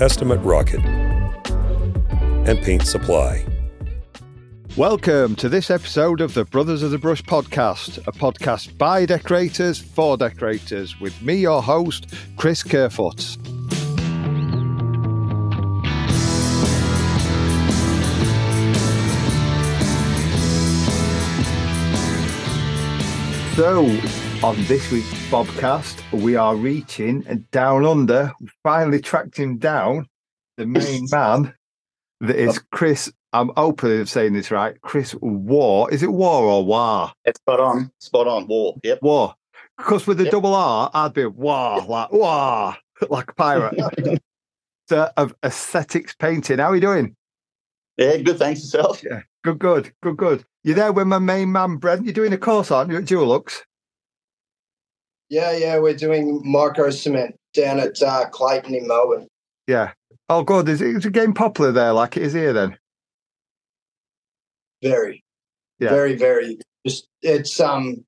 Estimate Rocket, and Paint Supply. Welcome to this episode of the Brothers of the Brush podcast, a podcast by decorators for decorators, with me, your host, Chris Kerfoot. So, on this week's Bobcast, we are reaching down under. We finally tracked him down, the main man that is Chris. I'm open of saying this right. Chris Warr. Is it War or War? It's spot on. Spot on. War. Yep. War. Because with the Yep. double R, I'd be War, like War, like a pirate. so, of aesthetics painting. How are you doing? Yeah. Good. Thanks yourself. Yeah. Good, good, good, good. You're there with my main man, Brent? You're doing a course, aren't you, at Dulux? Yeah, yeah, we're doing micro cement down at uh, Clayton in Melbourne. Yeah. Oh, God, Is it, is it getting popular there like it is here then? Very, Yeah. very, very. Just it's um,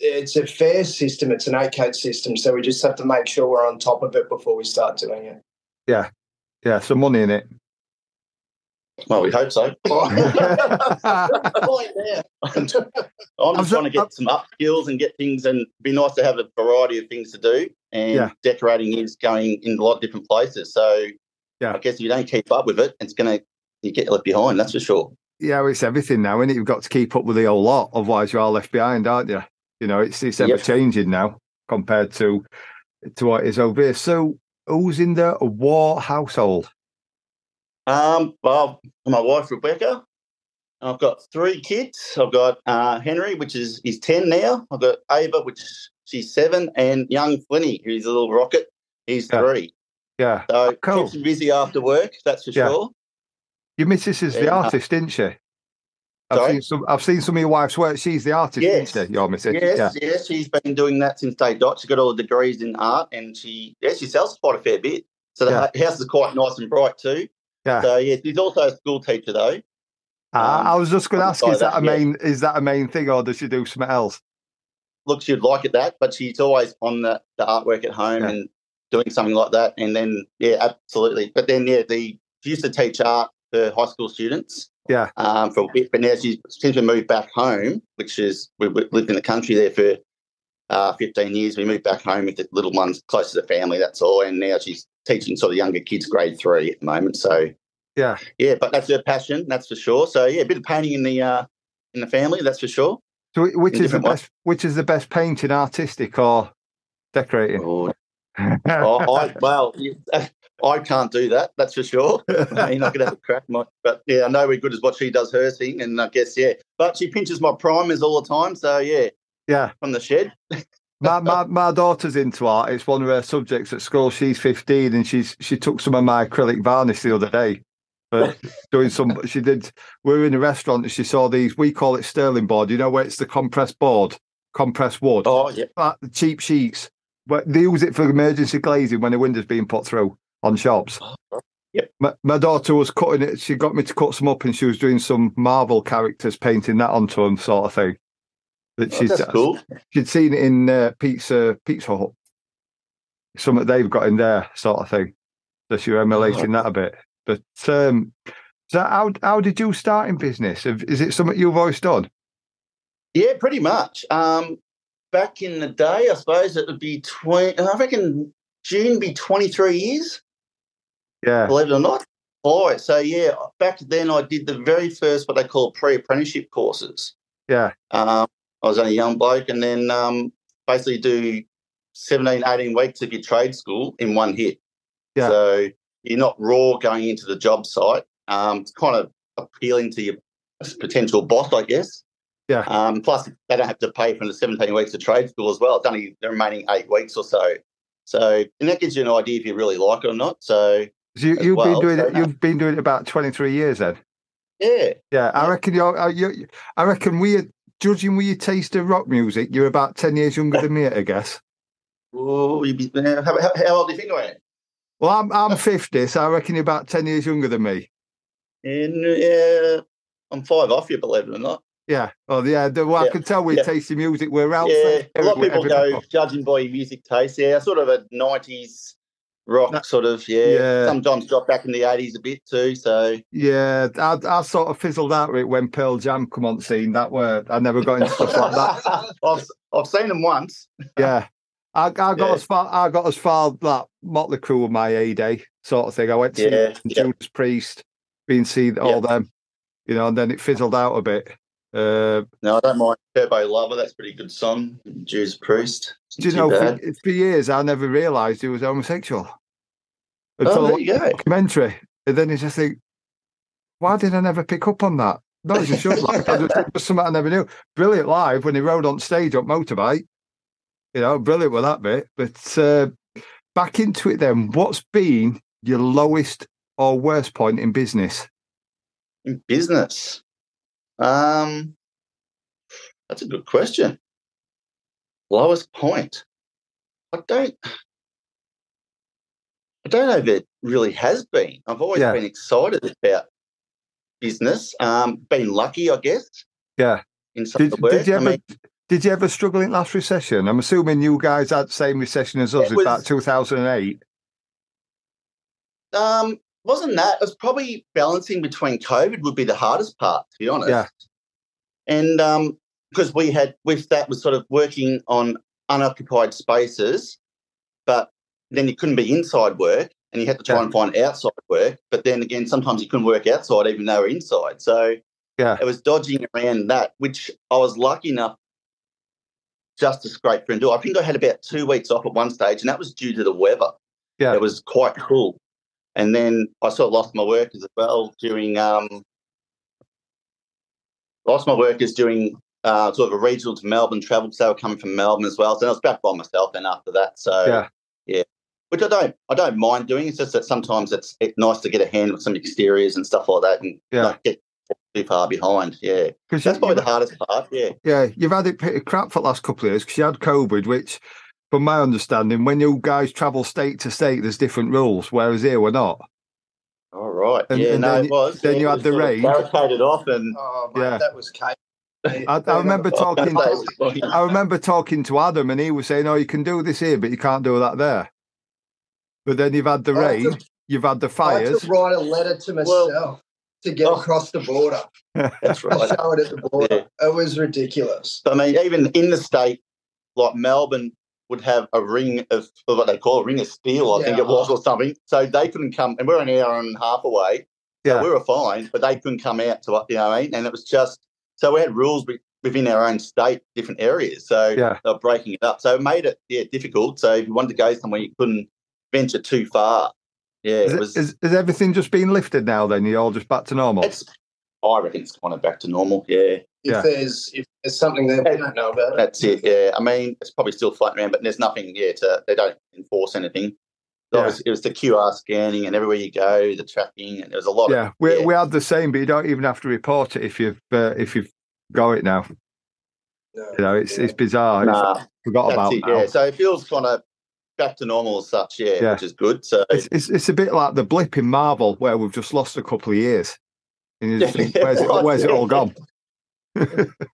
it's a fair system. It's an eight system, so we just have to make sure we're on top of it before we start doing it. Yeah, yeah, some money in it. Well, we hope so. I'm I'm just so- trying to get some up skills and get things, and be nice to have a variety of things to do. And Yeah. decorating is going in a lot of different places. So Yeah. I guess if you don't keep up with it, it's going to you get left behind. That's for sure. Yeah, it's everything now, and you've got to keep up with the whole lot, otherwise you are left behind, aren't you? You know, it's it's ever Yep. changing now compared to to what it is over here. So, who's in the Warr household? Um, well, my wife Rebecca. I've got three kids. I've got uh, Henry, which is he's ten now. I've got Ava, which she's seven, and young Flinny, who's a little rocket. He's Yeah. three. Yeah, So Cool. keeps me busy after work. That's for Yeah. sure. your missus is the Yeah. artist, isn't she? I've Sorry? seen some. I've seen some of your wife's work. She's the artist, Yes. isn't she? Your missus. Yes, Yeah, yes, she's been doing that since day dot. She's got all the degrees in art, and she yeah she sells quite a fair bit. So the Yeah. house is quite nice and bright too. Yeah. So yeah, she's also a school teacher though. Ah, Um, I was just going to ask: Is that a that, yeah. main? Is that a main thing, or does she do something else? Look, she'd like it that, but she's always on the, the artwork at home Yeah. and doing something like that. And then yeah, absolutely. But then yeah, the she used to teach art for high school students. Yeah. Um, for a bit, but now she's since we moved back home, which is we we lived in the country there for uh, 15 years. We moved back home with the little ones close to the family. That's all. And now she's teaching sort of younger kids, grade three at the moment. So Yeah. yeah, but that's her passion. That's for sure. So yeah, a bit of painting in the uh, in the family. That's for sure. So, which In is the best? Which is the best painting, artistic or decorating? Oh, Oh, I, well, I can't do that. That's for sure. I mean, I could have a crack, my, but yeah, I know we're good as what she does her thing, and I guess yeah. But she pinches my primers all the time, so yeah, yeah. from the shed. My, my my daughter's into art. It's one of her subjects at school. She's 15 and she's she took some of my acrylic varnish the other day. But doing some she did we were in a restaurant and she saw these we call it sterling board, you know where it's the compressed board, compressed wood. Oh yeah, Like the cheap sheets. But they use it for emergency glazing when the window's being put through on shops. Oh, yep. My, my daughter was cutting it. She got me to cut some up, and she was doing some Marvel characters, painting that onto them, sort of thing. That Oh, she's that's cool. she'd seen it in uh, Pizza Pizza Hut. Something they've got in there, sort of thing. So she was emulating that a bit. But um, so how how did you start in business? Is it something you've always done? Yeah, pretty much. Um, back in the day, I suppose it would be twenty. I reckon June be twenty three years. Yeah, believe it or not. Boy, so yeah, back then I did the very first what they call pre-apprenticeship courses. yeah, Um, I was only a young bloke, and then um, basically do 17, 18 weeks of your trade school in one hit. Yeah. So you're not raw going into the job site. Um, it's kind of appealing to your potential boss, I guess. Yeah. Um, plus, they don't have to pay for the 17 weeks of trade school as well. It's only the remaining eight weeks or so. So, and that gives you an idea if you really like it or not. So, you, you've well, been doing so it. You've been doing it about twenty three years then. Yeah. Yeah, I Yeah. reckon you're. uh, you I reckon we, judging with your taste of rock music, you're about ten years younger than me, I guess. Oh, you be, uh, how, how, how old do you think I am? Well, I'm I'm fifty, so I reckon you're about ten years younger than me. And yeah, I'm five off you, believe it or not. Yeah. Oh, yeah. The, well, I can tell with yeah. taste in music, we're out. Yeah, there a lot of people go else. judging by your music taste. Yeah, sort of a '90s rock No- sort of. Yeah, Yeah. sometimes drop back in the '80s a bit too. So Yeah, I, I sort of fizzled out with it when Pearl Jam come on scene. That were I never got into stuff like that. I've I've seen them once. Yeah, I, I got Yeah. as far I got as far that Motley Crue with my A day sort of thing. I went to Yeah. Judas Priest, been see all them, you know, and then it fizzled out a bit. Uh, No, I don't mind Turbo Lover. That's a pretty good song. Judas Priest. do you know, for, for years I never realised he was homosexual Oh, until I there you go. documentary, and then you just think, why did I never pick up on that? Not as you should. Like, I just, it was something I never knew. Brilliant live when he rode on stage on motorbike. You know, brilliant with that bit. But uh, back into it then. What's been your lowest or worst point in business? In business. Um, that's a good question. Lowest point. I don't. I don't know if it really has been. I've always Yeah. been excited about business. Um, been lucky, I guess. Yeah. In some Did, of the work. did you I ever mean, did you ever struggle in last recession? I'm assuming you guys had the same recession as us, in was- about 2008. Um, wasn't that? It was probably balancing between COVID would be the hardest part, to be honest. Yeah. And um, because we had with that was sort of working on unoccupied spaces, but then you couldn't be inside work, and you had to try Yeah. and find outside work. But then again, sometimes you couldn't work outside even though we're inside. So Yeah. it was dodging around that, which I was lucky enough just to scrape through and do. I think I had about two weeks off at one stage, and that was due to the weather. Yeah. It was quite cool. And then I sort of lost my work as well during um lost my workers during uh, sort of a regional to Melbourne travel because they were coming from Melbourne as well. So I was back by myself then after that. So Yeah. yeah. Which I don't I don't mind doing. It's just that sometimes it's, it's nice to get a hand with some exteriors and stuff like that and Yeah. not get too far behind. Yeah. Because That's probably the hardest part. Yeah. Yeah, you've had it pretty crap for the last couple of years because you had COVID, which, from my understanding, when you guys travel state to state, there's different rules, whereas here we're not. All right. And- yeah, and no, then it was. then yeah, you had the rain. Barricaded off and Oh, mate, Yeah. that was cake. I, I remember talking. I I remember talking to Adam, and he was saying, "Oh, you can do this here, but you can't do that there." But then you've had the I rain, to- you've had the I had fires. to write a letter to Well- myself to get Oh. across the border. That's To right. show it at the border. It was ridiculous. I mean, even in the state, like Melbourne would have a ring of what they call a ring of steel, I think it was, or something. So they couldn't come, and we're an hour and a half away. So Yeah. we were fine, but they couldn't come out to, you know what I mean? And it was just, so we had rules within our own state, different areas. So Yeah. they were breaking it up. So it made it, yeah, difficult. So if you wanted to go somewhere, you couldn't venture too far. Yeah, Is, it it- was. is, is everything just been lifted now? Then you're all just back to normal. it's, I reckon it's kind of back to normal. Yeah. If Yeah. there's if there's something there we don't know about it. That's it. Yeah, I mean, it's probably still floating around, but there's nothing yet. To, they don't enforce anything. So Yeah. it, was, it was the QR scanning, and everywhere you go, the tracking, and there was a lot. Yeah, of, we yeah. we had the same, but you don't even have to report it if you've uh, if you've got it now. No. You know, it's it's bizarre. It's forgot that's about it. now. Yeah, so it feels kind of back to normal as such. Yeah, Yeah. which is good. So It's, it's it's a bit like the blip in Marvel where we've just lost a couple of years. And you just think, where's it, where's it all gone?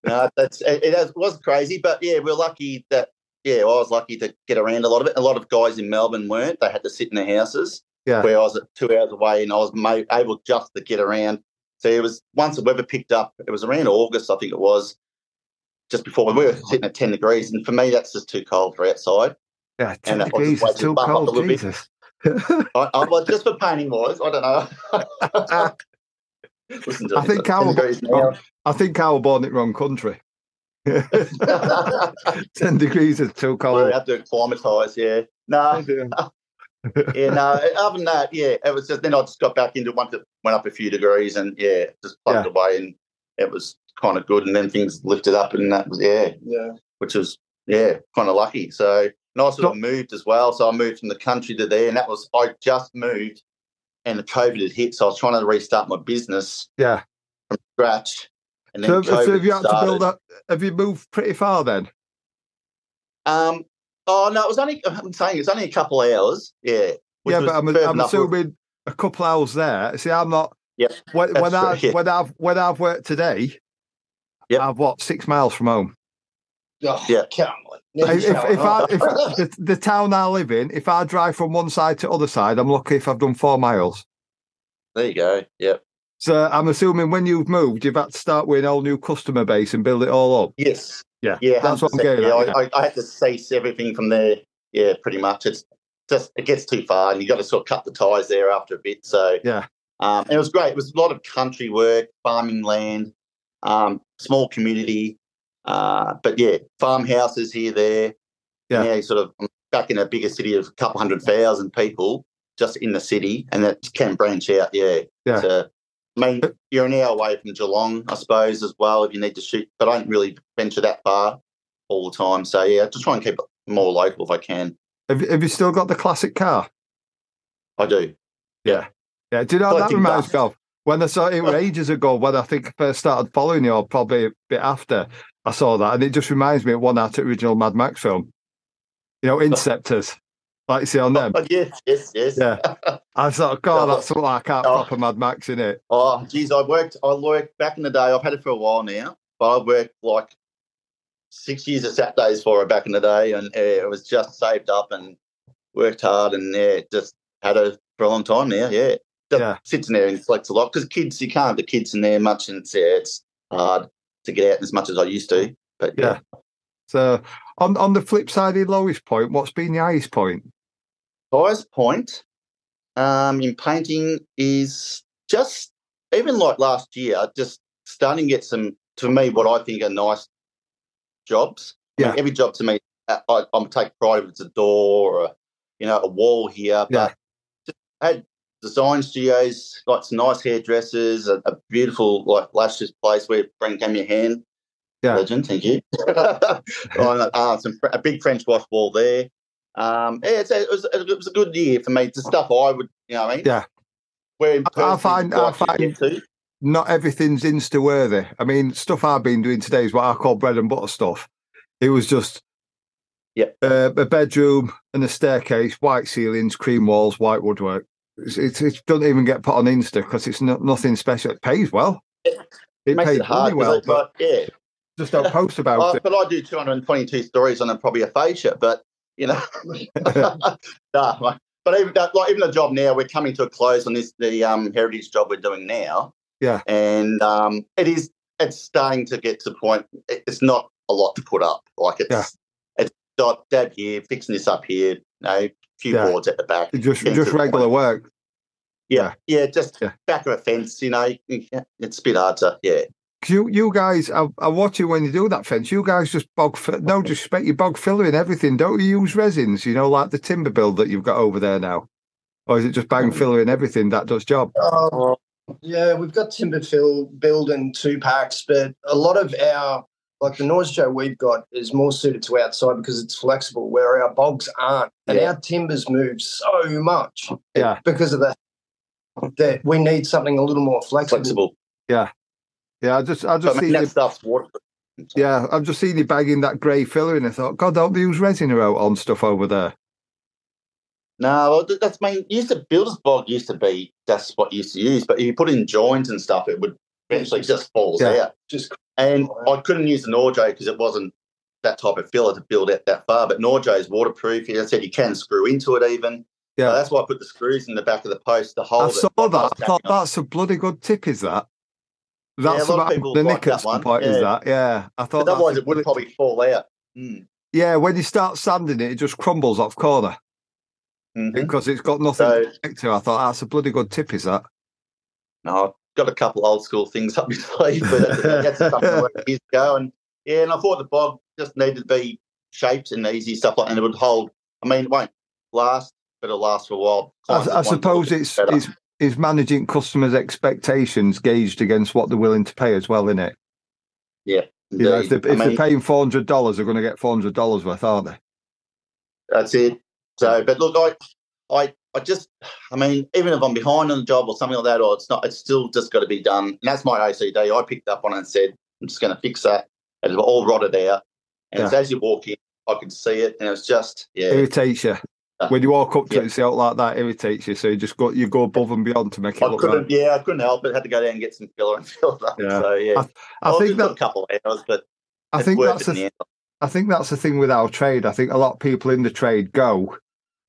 No, that's it, it was crazy, but yeah, we're lucky that yeah, I was lucky to get around a lot of it. A lot of guys in Melbourne weren't; they had to sit in their houses. Yeah. where I was at two hours away, and I was able just to get around. So it was once the weather picked up. It was around August, I think it was, just before we were sitting at ten degrees, and for me, that's just too cold for outside. Yeah, ten And degrees is too bump up a cold. Jesus. I, I was just for painting wise. I don't know. Listen to I think this, at 10 our- degrees now. I think I was born in the wrong country. ten degrees is too We're cold. have to acclimatise. Yeah, no, yeah, no. Other than that, yeah, it was just. Then I just got back into it once it went up a few degrees, and yeah, just plugged Yeah. away, and it was kind of good. And then things lifted up, and that was yeah, Yeah. which was yeah, kind of lucky. So and I sort of moved as well. So I moved from the country to there, and that was I just moved and the COVID had hit, so I was trying to restart my business Yeah. from scratch. And then So, so have you had to build up? Have you moved pretty far then? Um, oh no, it was only. I'm saying it's only a couple of hours. Yeah. yeah, but I'm, I'm assuming a couple hours there. See, I'm not. Yep, When, when I yeah. when I've when I've worked today, Yep. I've what six miles from home. Oh, Yeah. Come on. If, if, if I if the, the town I live in, if I drive from one side to other side, I'm lucky if I've done four miles. There you go. Yep. So I'm assuming when you've moved, you've had to start with an all new customer base and build it all up. Yes. Yeah, Yeah. that's what I'm 100%. getting yeah, at, I, I, I had to cease everything from there. Yeah, pretty much. It's just it gets too far, and you've got to sort of cut the ties there after a bit. So Yeah. um, it was great. It was a lot of country work, farming land, um, small community. Uh, but yeah, farmhouses here, there. Yeah. Now you sort of I'm back in a bigger city of a couple hundred thousand people just in the city, and that can branch out. Yeah. Yeah. To, I mean, you're an hour away from Geelong, I suppose, as well, if you need to shoot. But I don't really venture that far all the time. So yeah, just try and keep it more local if I can. Have, you- have you still got the classic car? I do. Yeah. Yeah. Do you know that reminds me of? When I saw it was ages ago, when I think I first started following you, or probably a bit after I saw that, and it just reminds me of one out original Mad Max film. You know, Interceptors, like you see on them. But yes, yes, yes. Yeah. I thought, God, that's something like that Oh. proper Mad Max in it. Oh, geez, I worked. I worked back in the day. I've had it for a while now, but I worked like six years of Saturdays for it back in the day, and uh, it was just saved up and worked hard, and yeah, just had it for a long time now. Yeah, just Yeah. sits in there and collects a lot because kids, you can't have the kids in there much, and it's, yeah, it's hard to get out as much as I used to. But yeah, So, on on the flip side, of the lowest point, what's been the highest point? highest point um, in painting is just even like last year, just starting to get some to me what I think are nice jobs. I mean, Yeah. every job to me, I, I, I'm take pride if it's a door or a, you know a wall here. Yeah. But just had design studios, like some nice hairdressers, a, a beautiful like lashes place where Brent gave me a hand. Yeah. Legend, thank you. Uh, some a big French wash wall there. Um, yeah, it's a, it, was, it was a good year for me. The stuff I would, you know, what I mean, Yeah. Where I- find- I find- Not everything's insta worthy. I mean, stuff I've been doing today is what I call bread and butter stuff. It was just Yep. uh, a bedroom and a staircase, white ceilings, cream walls, white woodwork. It's, it's, it doesn't even get put on Insta because it's not, nothing special. It pays well. It makes pays it hard. really well, but yeah, just don't post about Oh, it. but I do 222 stories on a, probably a fascia, but you know, nah, but even that, like even the job now, we're coming to a close on this the um, heritage job we're doing now. Yeah. and um, it is it's starting to get to the point. it- It's not a lot to put up. Like it's Yeah. it's dot dab here, fixing this up here. You know, few Yeah. boards at the back. Just just regular point. work. Yeah, yeah, just Yeah. back of a fence. You know, yeah, it's a bit hard to yeah. 'Cause you you guys, I, I watch you when you do that fence. You guys just bog, fi- no disrespect, you bog filler in everything. Don't you use resins? You know, like the timber build that you've got over there now, or is it just bang mm. filler in everything that does job? Oh, yeah, we've got timber fill build and two packs, but a lot of our like the noise show we've got is more suited to outside because it's flexible, where our bogs aren't, and Yeah. our timbers move so much. Yeah. because of that. That we need something a little more flexible. Flexible. Yeah, I just I just I see mean, that you, stuff's waterproof. yeah, I've just seen you bagging that grey filler, and I thought, God, don't they use resin out on stuff over there? No, well, that's I mean, used to builder's bog used to be that's what you used to use, but if you put in joints and stuff, it would eventually just falls Yeah. out. Just And I couldn't use the Norjo because it wasn't that type of filler to build out that far. But Norjo is waterproof. As I said you can screw into it even. Yeah. So that's why I put the screws in the back of the post to hold I saw while that. I thought that's a bloody good tip. Is that? Yeah, That's a lot of about people the like nick at that one, point. Is yeah. that? Yeah, I thought. Otherwise, it would probably fall out. Mm. Yeah, when you start sanding it, it just crumbles off corner Mhm. because it's got nothing So- to. I thought that's a bloody good tip. Is that? No, got a couple old school things up my sleeve, but that's, that's something years ago. And yeah, and I thought the bog just needed to be shaped and easy stuff like, and it would hold. I mean, it won't last, but it'll last for a while. I, Clients I suppose it's it's is managing customers' expectations gauged against what they're willing to pay as well, isn't it? You know, if, they're, if I they're paying four hundred dollars, they're going to get four hundred dollars worth, aren't they? That's it. So, but look, I, I, I just, I mean, even if I'm behind on the job or something like that, or it's not, it's still just got to be done. And that's my OCD. I picked up on it and said, I'm just going to fix that. And it's all rotted out. And it's Yeah. as you walk in, I could see it, and it's just, yeah, Irritates you. Yeah. When you walk up to Yeah. it and see it like that, irritates you. So you just go you go above and beyond to make it I look couldn't, right. yeah, I couldn't help it. Had to go down and get some filler and fill it up. Yeah. So yeah, I was oh, think just a couple of hours, but I think that's it the. I think that's the thing with our trade. I think a lot of people in the trade go.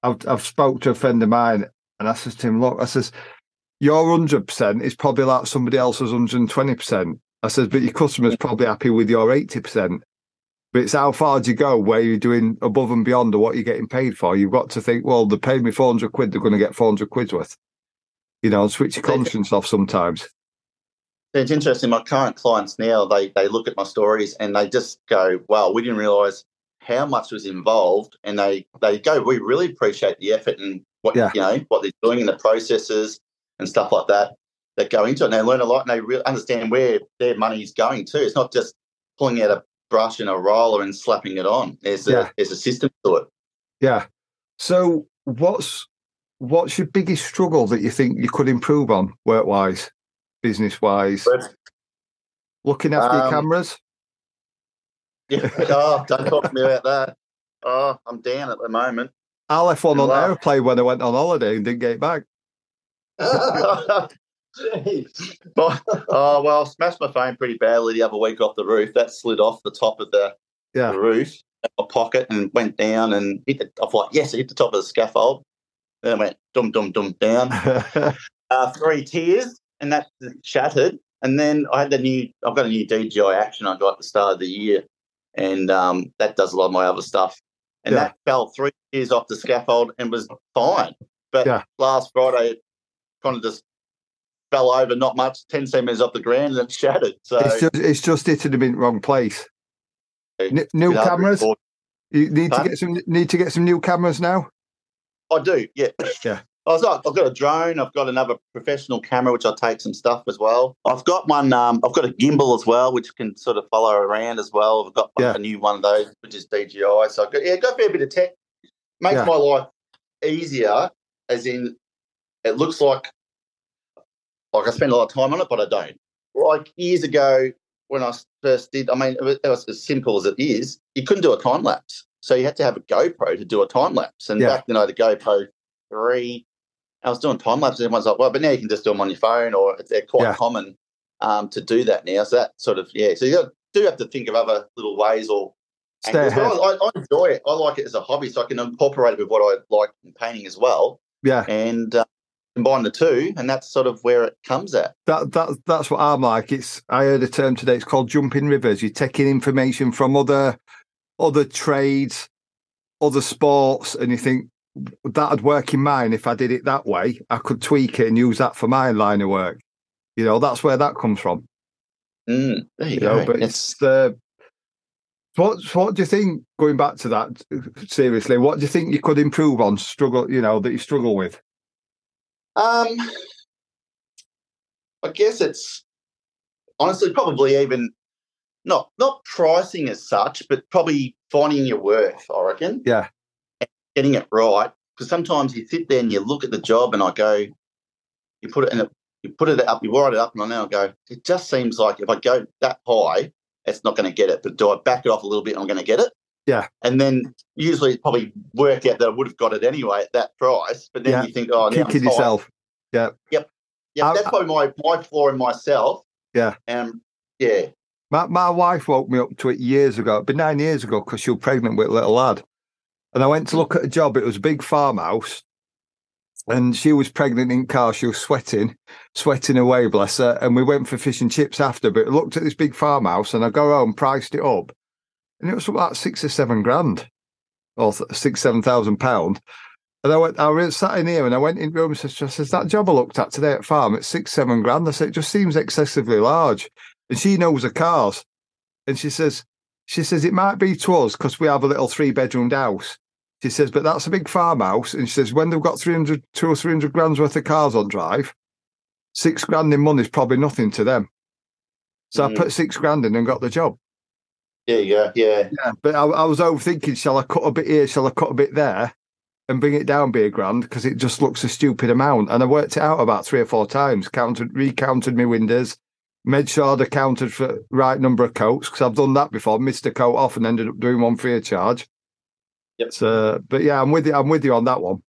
I've I've spoke to a friend of mine and I says to him, look, I says, your hundred percent is probably like somebody else's hundred and twenty percent. I says, but your customer's probably happy with your eighty percent. But it's how far do you go where you're doing above and beyond of what you're getting paid for? You've got to think, well, they paid me four hundred quid, they're going to get four hundred quid worth. You know, and switch your conscience off sometimes. It's interesting. My current clients now, they they look at my stories and they just go, "Wow, we didn't realise how much was involved." And they they go, "We really appreciate the effort and what Yeah. you know what they're doing and the processes and stuff like that that go into it." And they learn a lot and they really understand where their money is going to. It's not just pulling out a brush and a roller and slapping it on. There's a there's a system to it. Yeah. So what's what's your biggest struggle that you think you could improve on work wise, business wise? Looking after your Um, cameras? Yeah. oh, don't talk to me about that. Oh, I'm down at the moment. I left one on Wow. airplane when I went on holiday and didn't get it back. Jeez. Oh well, I smashed my phone pretty badly the other week off the roof. That slid off the top of the, Yeah. the roof, my pocket, and went down and hit the. I thought, yes, it hit the top of the scaffold. Then it went dum dum dum down. Uh, three tiers, and that shattered. And then I had the new. I've got a new DJI action I got at the start of the year, and um, that does a lot of my other stuff. And Yeah. that fell three years off the scaffold and was fine. But Yeah. last Friday, it kind of just fell over, not much, ten centimeters off the ground, and it shattered. So it's just it's just hitting them in the wrong place. N- new cameras? You need to get some need to get some new cameras now. I do, yeah. Yeah. I was like, I've got a drone. I've got another professional camera, which I take some stuff as well. I've got one. Um, I've got a gimbal as well, which can sort of follow around as well. I've got Yeah. a new one of those, which is DJI. So I've got, yeah, got a fair bit of tech. Makes Yeah. my life easier, as in it looks like like I spend a lot of time on it, but I don't. Like years ago when I first did, I mean, it was, it was as simple as it is. You couldn't do a time lapse, so you had to have a GoPro to do a time lapse. And Yeah. back then, I had a GoPro three. I was doing time lapses. Everyone's like, well, but now you can just do them on your phone, or they're quite Yeah. common um, to do that now. So that sort of yeah. So you do have to think of other little ways or angles. I, I enjoy it. I like it as a hobby, so I can incorporate it with what I like in painting as well, Yeah. and uh, combine the two, and that's sort of where it comes at. That that that's what I'm like. It's I heard a term today. It's called jumping rivers. You're taking information from other other trades, other sports, and you think that'd work in mine if I did it that way. I could tweak it and use that for my line of work. You know, that's where that comes from. Mm, there you, You go. know, but it's it's the what what do you think? Going back to that seriously, what do you think you could improve on? Struggle, you know, that you struggle with. Um, I guess it's honestly probably even not not pricing as such, but probably finding your worth. I reckon. Yeah. Getting it right because sometimes you sit there and you look at the job, and I go, you put it in, a, you put it up, you write it up, and I now go, it just seems like if I go that high, it's not going to get it. But do I back it off a little bit? I'm going to get it. Yeah. And then usually it probably work out that I would have got it anyway at that price. But then Yeah. you think, oh, now I'm Kicking tight. yourself. Yeah, I- that's probably my my flaw in myself. Yeah. Um. Yeah. My my wife woke me up to it years ago. It'd been nine years ago because she was pregnant with a little lad. And I went to look at a job. It was a big farmhouse. And she was pregnant in car. She was sweating, sweating away, bless her. And we went for fish and chips after. But I looked at this big farmhouse and I go home, priced it up. And it was about six or seven grand or six, seven thousand pound. And I went, I sat in here and I went in the room and I says, that job I looked at today at farm, it's six, seven grand. I said, it just seems excessively large. And she knows her cars. And she says, she says, it might be to us because we have a little three bedroomed house. She says, but that's a big farmhouse. And she says, when they've got 300, two or 300 grand's worth of cars on drive, six grand in money is probably nothing to them. So I Mm. put six grand in and got the job. Yeah, go. Yeah. Yeah. But I, I was overthinking, shall I cut a bit here? Shall I cut a bit there? and bring it down be a grand because it just looks a stupid amount. And I worked it out about three or four times, counted, recounted my windows, made sure I'd accounted for right number of coats because I've done that before, missed a coat off and ended up doing one free of charge. Yep. So, but yeah, I'm with you. I'm with you on that one.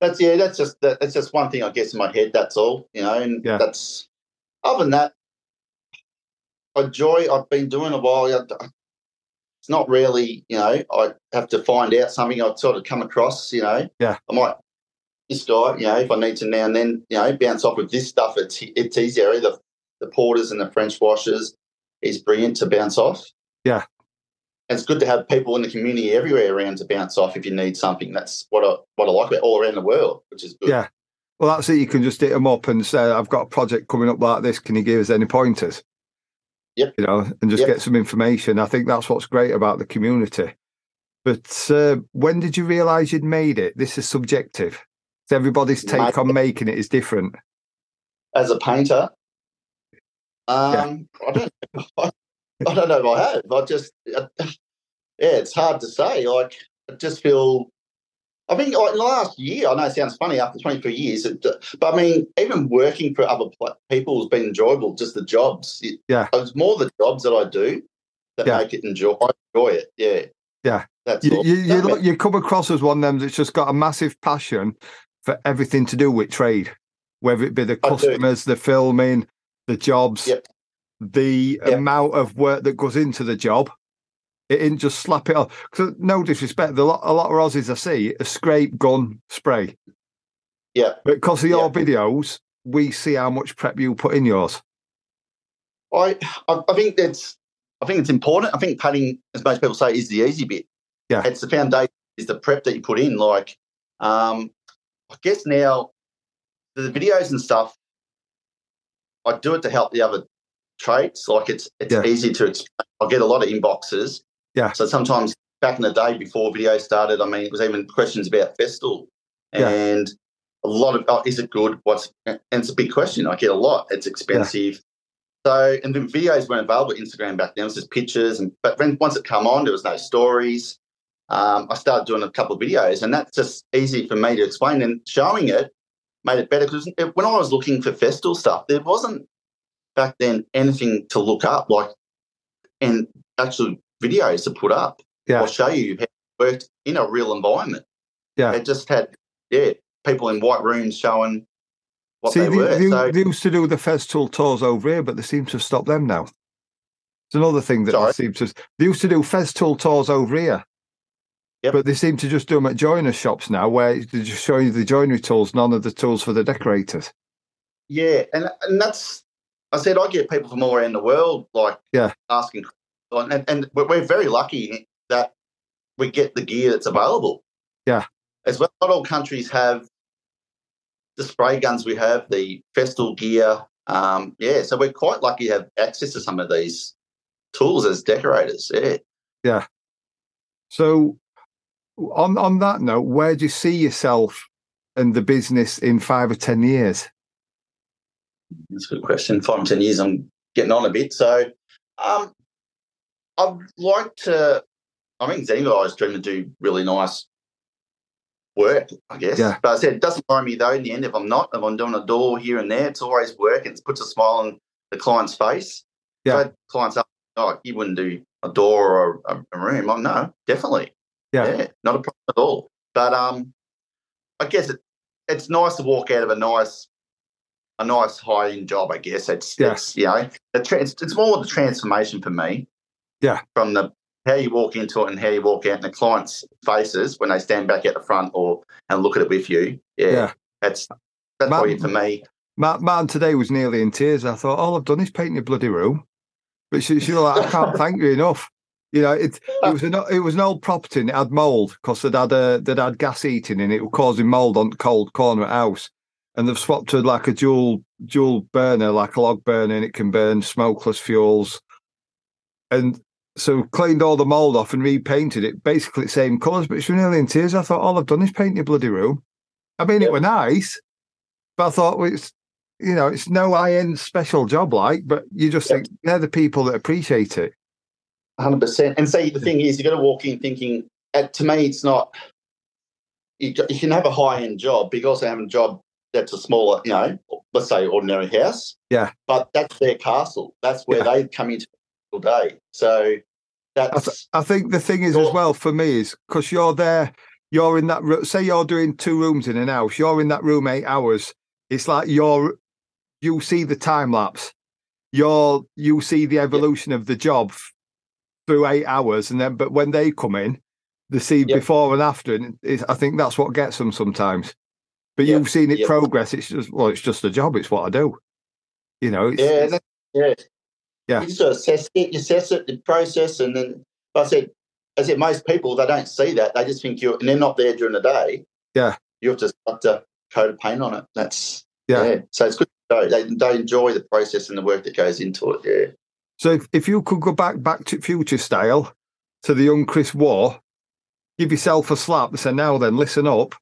That's yeah. That's just that, that's just one thing I guess in my head. That's all you know. And Yeah. that's other than that, I enjoy. I've been doing a while. It's not really you know. I have to find out something. I've sort of come across. You know. Yeah. I might this guy. You know, if I need to now and then, you know, bounce off with this stuff. It's it's easier. The the porters and the French washers is brilliant to bounce off. Yeah. It's good to have people in the community everywhere around to bounce off if you need something. That's what I what I like about all around the world, which is good. Yeah. Well, that's it. You can just hit them up and say, I've got a project coming up like this. Can you give us any pointers? Yep. You know, and just Yep. get some information. I think that's what's great about the community. But uh, when did you realize you'd made it? This is subjective. So everybody's take Mate. on making it is different. as a painter. Um, I don't, I, don't know if I have. I just, uh, yeah, it's hard to say. Like, I just feel. I think like last year, I know it sounds funny after 23 years, it, but I mean, even working for other people has been enjoyable. Just the jobs, it, Yeah. it's more the jobs that I do that Yeah. make it enjoy. I enjoy it. Yeah, Yeah. That's You, all. you, you, look, you come across as one of them that's just got a massive passion for everything to do with trade, whether it be the customers, the filming, the jobs, Yep. The Yep. amount of work that goes into the job. It didn't just slap it on. Because no disrespect, the lot, a lot of Aussies I see a scrape, gun, spray. Yeah. But because of your videos, we see how much prep you put in yours. I, I I think that's I think it's important. I think padding, as most people say, is the easy bit. Yeah. It's the foundation, is the prep that you put in. Like, um, I guess now the videos and stuff, I do it to help the other trades. Like it's it's Yeah. easy to explain. I get a lot of inboxes. Yeah. So sometimes back in the day before video started, I mean, it was even questions about. Yeah. And a lot of, oh, is it good? What's, and it's a big question. I get a lot. It's expensive. So, and the videos weren't available Instagram back then. It was just pictures. And but when once it come on, there was no stories. Um, I started doing a couple of videos, and that's just easy for me to explain. And showing it made it better because when I was looking for Festool stuff, there wasn't back then anything to look up like and actual videos to put up Yeah. or show you how it worked in a real environment. Yeah. It just had yeah people in white rooms showing what See, they, they, were. they, so they used to do the Festool tours over here, but they seem to have stopped them now. It's another thing that Sorry? they seem to. They used to do Festool tours over here, Yep. but they seem to just do them at joiner shops now, where they're just show you the joinery tools, none of the tools for the decorators. Yeah, and and that's I said I get people from all around the world like Yeah. asking, and and we're very lucky that we get the gear that's available. Yeah. as well. Not all countries have the spray guns we have, the Festool gear. Um, yeah, so we're quite lucky to have access to some of these tools as decorators. Yeah, So, on on that note, where do you see yourself and the business in five or ten years? That's a good question. Five and ten years, I'm getting on a bit. So, um, I'd like to. I think any guys dream to do really nice work, I guess. Yeah. But I said it doesn't worry me though. In the end, if I'm not, if I'm doing a door here and there, it's always work. It puts a smile on the client's face. Yeah. So I had clients up, oh, you wouldn't do a door or a, a room. Oh, no, definitely. Yeah. not a problem at all. But um, I guess it, it's nice to walk out of a nice, a nice high end job. I guess it's, Yeah. it's you know, tra- it's, it's more the transformation for me. Yeah. From the how you walk into it and how you walk out in the clients' faces when they stand back at the front or and look at it with you. Yeah, Yeah. that's that's Ma- probably for me. Ma- Martin today was nearly in tears. I thought, all I've done is paint your bloody room. But she, she was like, I can't thank you enough. You know, it, it was an it was an old property and it had mould because they'd had a they'd had gas heating and it was causing mould on the cold corner of the house. And they've swapped to like a dual dual burner, like a log burner, and it can burn smokeless fuels. And so cleaned all the mould off and repainted it, basically the same colours, but was nearly in tears. I thought, all I've done is paint your bloody room. I mean, it were nice, but I thought well, it's you know, it's no high end special job like, but you just think they're the people that appreciate it. Hundred percent. And see, the thing is, you got to walk in thinking. Uh, to me, it's not. you, you can have a high end job, but you also have a job that's a smaller, you know, let's say ordinary house. Yeah. But that's their castle. That's where Yeah. they come into all day. Eh? So I, that's th- I think the thing is as Well- for me is because you're there, you're in that. ro- Say you're doing two rooms in an house. You're in that room eight hours. It's like you're you see the time lapse. You're you see the evolution of the job through eight hours, and then but when they come in, they see before and after, and it's, I think that's what gets them sometimes. But Yep. you've seen it Yep. progress. It's just well, it's just a job. It's what I do. You know. It's, yeah, it's- yeah, Yeah. You just got to assess it, you assess it, the process, and then. Like I said, I said most people they don't see that. They just think you're, and they're not there during the day. Yeah. you have to start to coat of paint on it. That's Yeah. yeah. So it's good. They they enjoy the process and the work that goes into it. Yeah. So if, if you could go back back to future style to the young Chris Warr, give yourself a slap and say, now then, listen up.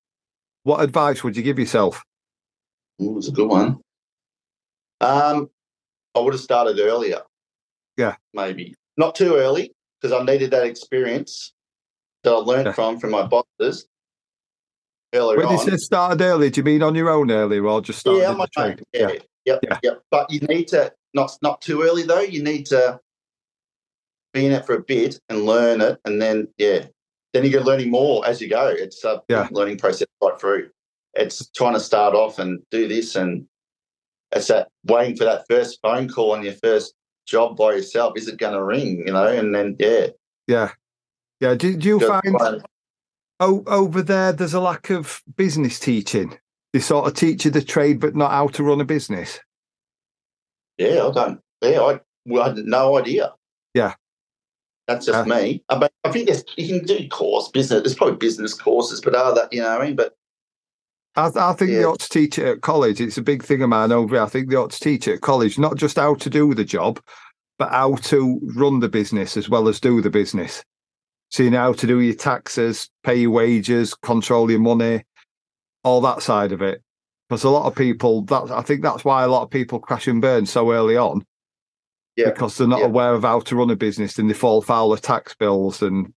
What advice would you give yourself? Ooh, it's a good one. Um, I would have started earlier. Yeah. maybe not too early because I needed that experience that I learned Yeah. from from my bosses earlier When you on. say started early, do you mean on your own earlier or just started yeah, in my the trade? Yeah, yep, Yeah. yep. But you need to not not too early though. You need to be in it for a bit and learn it, and then yeah, then you get learning more as you go. It's a Yeah. learning process right through. It's trying to start off and do this, and it's that waiting for that first phone call on your first job by yourself. Is it going to ring? You know, and then yeah, Yeah. Yeah. Do, do you just find find- oh, over there there's a lack of business teaching? They sort of teach you the trade, but not how to run a business. Yeah, I don't. Yeah, I, I had no idea. Yeah. That's just Yeah. me. I, mean, I think there's, you can do course business. There's probably business courses, but are that you know what I mean? But I, I think they ought to teach it at college. It's a big thing of mine over here. I think they ought to teach it at college, not just how to do the job, but how to run the business as well as do the business. So you know how to do your taxes, pay your wages, control your money, all that side of it. Because a lot of people, that I think that's why a lot of people crash and burn so early on. Yeah. Because they're not Yeah. aware of how to run a business and they fall foul of tax bills and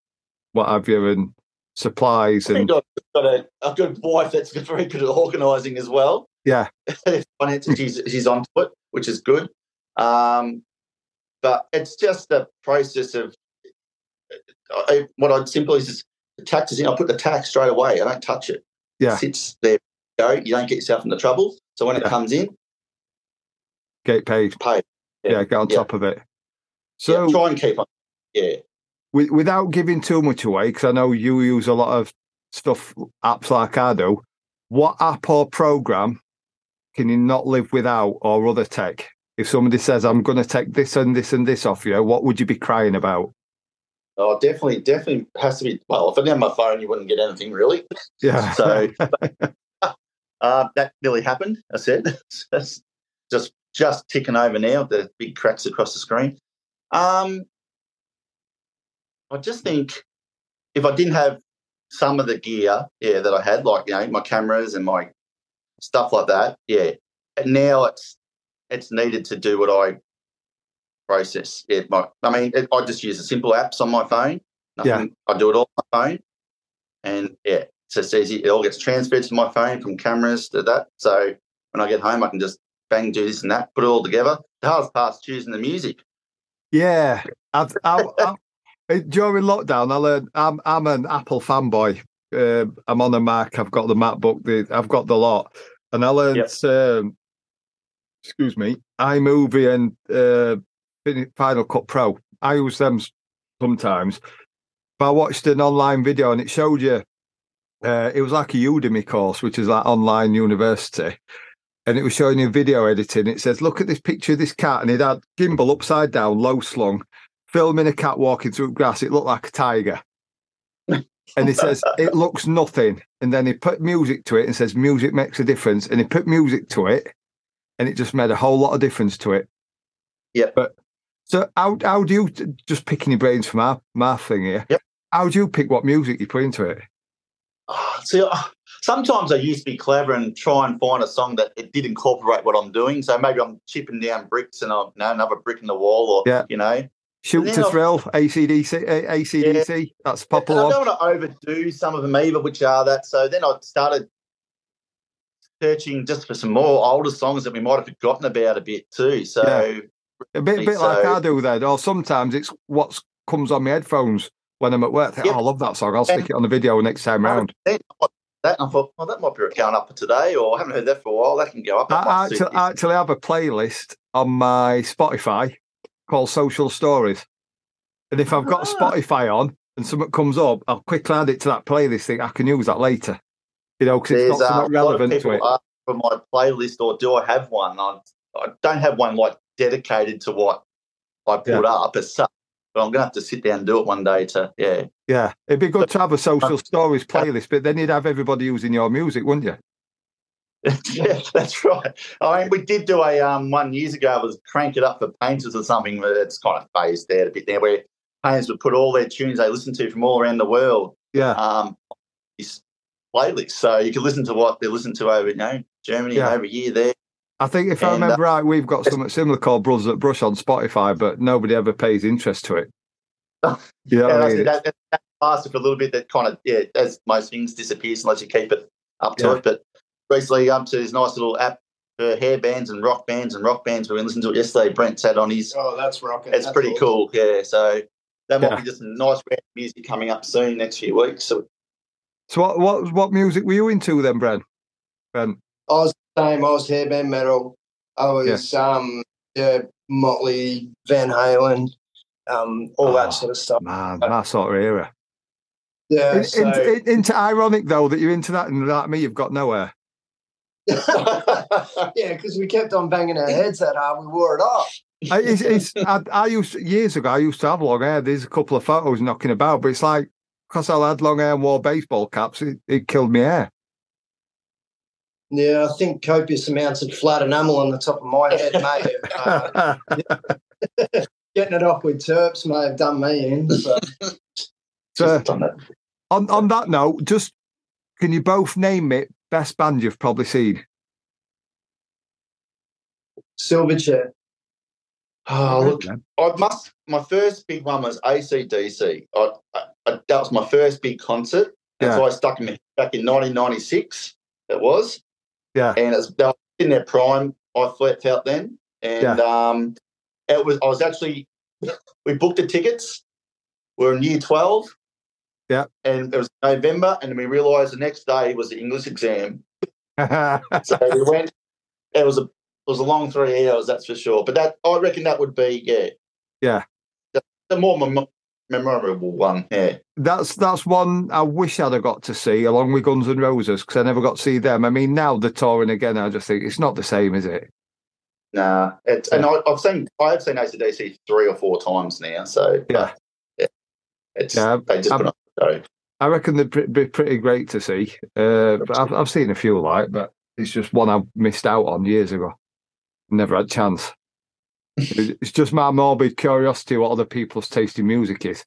what have you and supplies I and think I've got a, a good wife that's very good at organising as well. Yeah. Finance, she's she's onto it, which is good. Um, but it's just the process of I, what I'd simply is the taxes in. I put the tax straight away. I don't touch it. Yeah. It sits there. Go. You don't get yourself into trouble. So when it comes in, get paid. pay. Yeah, get on yeah. top of it. So So try and keep on. Yeah. wi- without giving too much away, because I know you use a lot of stuff, apps like I do, what app or program can you not live without or other tech? If somebody says, I'm going to take this and this and this off you, what would you be crying about? Oh, definitely, definitely has to be. Well, if I didn't have my phone, you wouldn't get anything really. Yeah. So uh, that nearly happened. I said, That's just just ticking over now. The big cracks across the screen. Um, I just think if I didn't have some of the gear, yeah, that I had, like you know, my cameras and my stuff like that, yeah. And now it's it's needed to do what I process. It, my, I mean, it, I just use the simple apps on my phone. Nothing, I do it all on my phone, and yeah, it's just easy. It all gets transferred to my phone from cameras to that. So when I get home, I can just bang do this and that, put it all together. The hardest part's choosing the music. yeah. I've, I, I, uh, during lockdown, I learned I'm, I'm an Apple fanboy. Uh, I'm on a Mac. I've got the MacBook. The, I've got the lot. And I learned, um, excuse me, iMovie and uh, Final Cut Pro. I use them sometimes. But I watched an online video and it showed you, uh, it was like a Udemy course, which is like online university. And it was showing you video editing. It says, look at this picture of this cat. And it had gimbal upside down, low slung, filming a cat walking through grass. It looked like a tiger. and he says, it looks nothing. And then he put music to it and says, music makes a difference. And he put music to it and it just made a whole lot of difference to it. Yeah. But so how how do you just picking your brains from our my thing here? Yep. How do you pick what music you put into it? Oh, see, uh, sometimes I used to be clever and try and find a song that it did incorporate what I'm doing. So maybe I'm chipping down bricks and I've you know, another brick in the wall, or Yeah. you know, Shoot to Thrill, ACDC, ACDC. That's a And popular I don't want to overdo some of them either, which are that. So then I started searching just for some more older songs that we might have forgotten about a bit too. So Yeah. A bit, a bit like I do then. Or sometimes it's what comes on my headphones when I'm at work. Think, Yeah. oh, I love that song. I'll stick it on the video next time round. I- that and I thought, well, that might be going up for today, or I haven't heard that for a while. That can go up. I actually. I actually have a playlist on my Spotify called Social Stories. And if I've got Ah. Spotify on and something comes up, I'll quickly add it to that playlist. thing. I can use that later. You know, because it's not uh, something a lot of relevant to it. ask for my playlist, or do I have one? I, I don't have one like dedicated to what I put Yeah. up as such. But I'm gonna have to sit down and do it one day. To yeah, Yeah, it'd be good to have a social stories playlist, but then you'd have everybody using your music, wouldn't you? yeah, that's right. I mean, we did do a um one years ago. It was crank it up for painters or something. But it's kind of phased out a bit there, where painters would put all their tunes they listen to from all around the world Yeah, um this playlist, so you can listen to what they listen to over you know Germany Yeah. over here there. I think if I and, uh, remember right, we've got something similar called Brothers at Brush on Spotify, but nobody ever pays interest to it. You know Yeah, what I that's- mean? that, that, that lasted for a little bit. That kind of yeah, as most things disappears unless you keep it up to Yeah. it. But recently, um, to this nice little app for hair bands and rock bands and rock bands. We listened to it yesterday. Brent had on his. Oh, that's rocking. It's That's pretty awesome. cool. Yeah, so that might Yeah. be just some nice random music coming up soon next few weeks. So So what what what music were you into then, Brent? Ben? I was the same. I was hairband metal. I was um yeah, Motley, Van Halen, um, all Oh, that sort of stuff. Man, that sort of era. Yeah, In- so into, in- into ironic though that you're into that and like me, you've got nowhere. yeah, because we kept on banging our heads that hard, we wore it off. I, it's, it's, I, I used years ago. I used to have long hair. There's a couple of photos knocking about, but it's like because I had long hair and wore baseball caps, it, it killed me hair. Yeah, I think copious amounts of flat enamel on the top of my head may have uh, getting it off with terps may have done me in. So. so, Just on that. on on that note, just can you both name it best band you've probably seen? Silverchair. Oh, look, I must. My first big one was ACDC. I, I, I, that was my first big concert. That's Yeah. why I stuck in my back in 1996. It was. Yeah. And it's they were in their prime. I felt out then, and um, it was. I was actually. We booked the tickets. We are in year 12. Yeah. And it was November, and then we realised the next day was the English exam. So we went. It was a it was a long three hours, that's for sure. But that I reckon that would be yeah, Yeah. the, more memorable one. Yeah, that's that's one I wish I'd have got to see along with Guns and Roses because I never got to see them. I mean, now they're touring again. I just think it's not the same, is it? nah. It's and I, I've seen I have seen ACDC three or four times now. So Yeah. yeah, it's Yeah, they just I'm- put on a show. I reckon they'd be pretty great to see. Uh, but I've, I've seen a few like, but it's just one I missed out on years ago. Never had a chance. It- it's just my morbid curiosity what other people's taste in music is.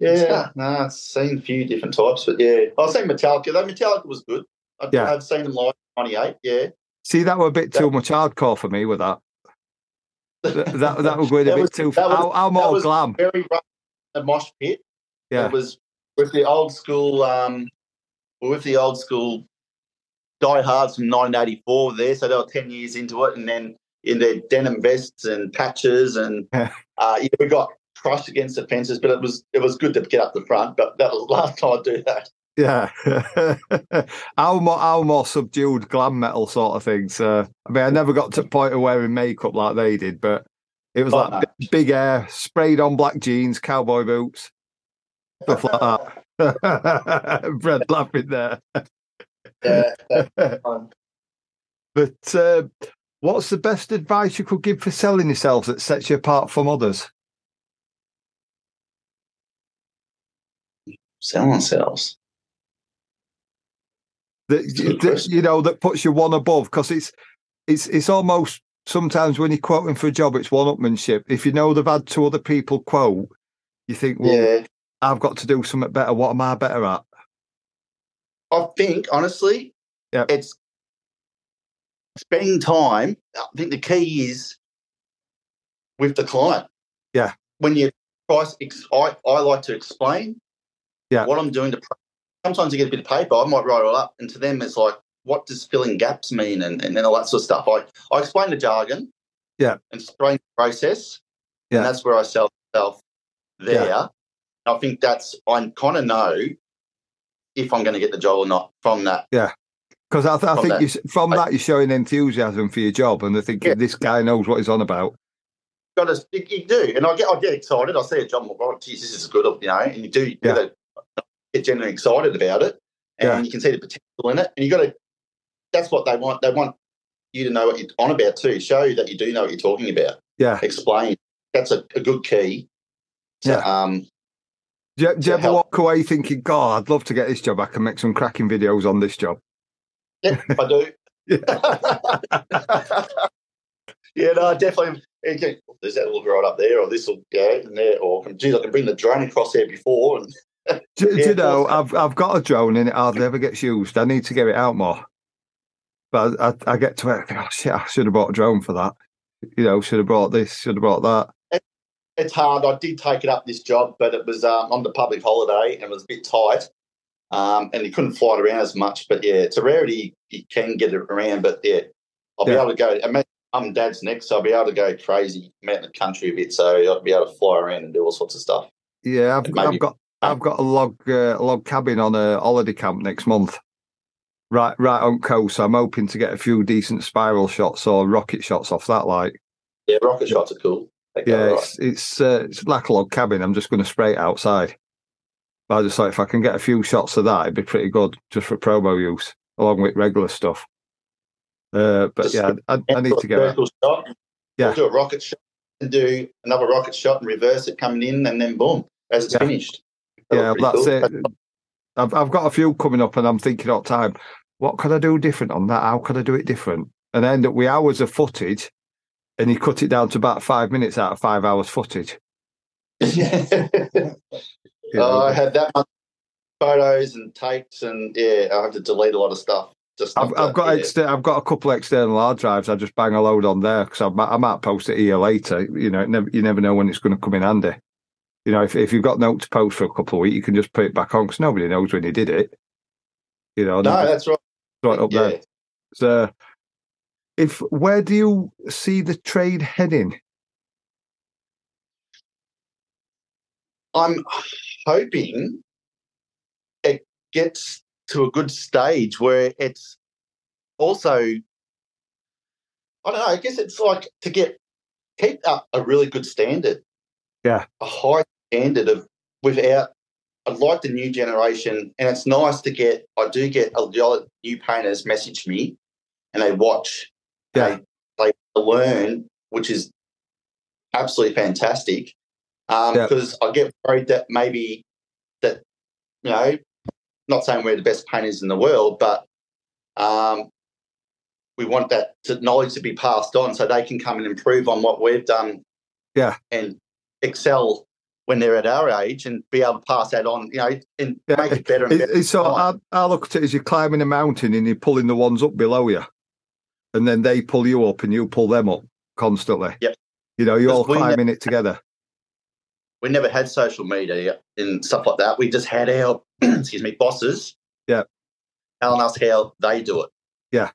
Yeah, no, I've seen a few different types, but yeah, I've seen Metallica. Though Metallica was good. I, Yeah. I've seen them live '98. Yeah, See, that were a bit too much hardcore for me with that. That that, that was going a That bit too. that was- How, how that more was glam? very rough. The mosh pit. Yeah, It was with the old school, um, with the old school diehards from 1984 there. So they were 10 years into it, and then in their denim vests and patches, and uh, yeah, we got crushed against the fences. But it was it was good to get up the front. But that was the last time I do that. yeah. how more how more subdued glam metal sort of thing. So I mean, I never got to the point of wearing makeup like they did, but it was Oh, like no. big, big hair, sprayed on black jeans, cowboy boots, stuff like that. Brent laughing there. Yeah. But uh, what's the best advice you could give for selling yourselves that sets you apart from others? Selling ourselves. That, that, you know that puts you one above because it's it's it's almost sometimes when you're quoting for a job it's one upmanship. If you know they've had two other people quote, you think, well, Yeah, I've got to do something better. What am I better at? I think honestly, yeah. it's spending time. I think the key is with the client. Yeah. when you price, ex- I, I like to explain Yeah. what I'm doing to. Sometimes you get a bit of paper, I might write it all up, and to them it's like, what does filling gaps mean, and, and then all that sort of stuff. I, I explain the jargon, Yeah. and explain the process, Yeah. and that's where I sell myself there. I think that's I kind of know if I'm going to get the job or not from that. Because I, th- I think you, from I- that you're showing enthusiasm for your job, and they think Yeah. this guy knows what he's on about. got to you, you do, and I get I get excited. I see a job, I'm like, oh, geez, this is good, you know, and you do you Yeah. gotta get genuinely excited about it, and Yeah. you can see the potential in it, and you got to. That's what they want. They want you to know what you're on about too. Show you that you do know what you're talking about. Yeah. Explain. That's a, a good key. So, Yeah. Um. Do you, do you ever help. walk away thinking, God, I'd love to get this job. I can make some cracking videos on this job. Yeah, I do. yeah, no, definitely. Okay, There's that little right up there, or this will go in there, or geez, I can bring the drone across there before, and Do, do you know, I've I've got a drone and it hardly ever gets used. I need to get it out more. But I, I get to it, I think, oh shit, I should have bought a drone for that. You know, should have brought this, should have brought that. it's hard. I did take it up this job, but it was um, on the public holiday and it was a bit tight. Um, and you couldn't fly it around as much. But yeah, it's a rarity you can get it around. But yeah, I'll be able to go. I mean, mum and dad's next, so I'll be able to go crazy, I'm out in the country a bit. So I'll be able to fly around and do all sorts of stuff. Yeah, I've, I've got I've got a log uh, log cabin on a holiday camp next month. Right, right on coast. So I'm hoping to get a few decent spiral shots or rocket shots off that. Like, Yeah, rocket shots are cool. They yeah, right. it's it's uh, it's like a log cabin. I'm just going to spray it outside. But I just thought if I can get a few shots of that, it'd be pretty good just for promo use, along with regular stuff. Uh, but Just yeah, I, I need to get. vertical shot. Yeah. We'll do a rocket shot and do another rocket shot and reverse it coming in, and then boom, as it's Yeah. finished. That'll Yeah, that's pretty it. I've I've got a few coming up, and I'm thinking all the time, what could I do different on that? How could I do it different? And I end up with hours of footage, and he cut it down to about five minutes out of five hours footage. You know, Oh, I had that much photos and takes, and yeah, I have to delete a lot of stuff. Just I've, I've to- got yeah. exter- I've got a couple of external hard drives. I just bang a load on there because I, might- I might post it here later. You know, it never, you never know when it's going to come in handy. You know, if if you've got note to post for a couple of weeks, you can just put it back on because nobody knows when you did it. You know, no, that's right. it up there. So, if where do you see the trade heading? I'm hoping it gets to a good stage where it's also, I don't know, I guess it's like to get keep up a really good standard. Yeah. A high standard of without, I'd like the new generation, and it's nice to get, I do get a lot of new painters message me and they watch, Yeah. they, they learn, which is absolutely fantastic. Um, Yeah. Because I get worried that maybe that, you know, not saying we're the best painters in the world, but um, we want that to, knowledge to be passed on so they can come and improve on what we've done. Yeah. And excel when they're at our age and be able to pass that on, you know, and Yeah, make it better and better. it's so I, I look at it as you're climbing a mountain and you're pulling the ones up below you, and then they pull you up and you pull them up constantly. Yep. You know, you're all climbing it together. We never had social media and stuff like that. We just had our, excuse me, bosses. Yeah. Telling us how they do it. Yeah.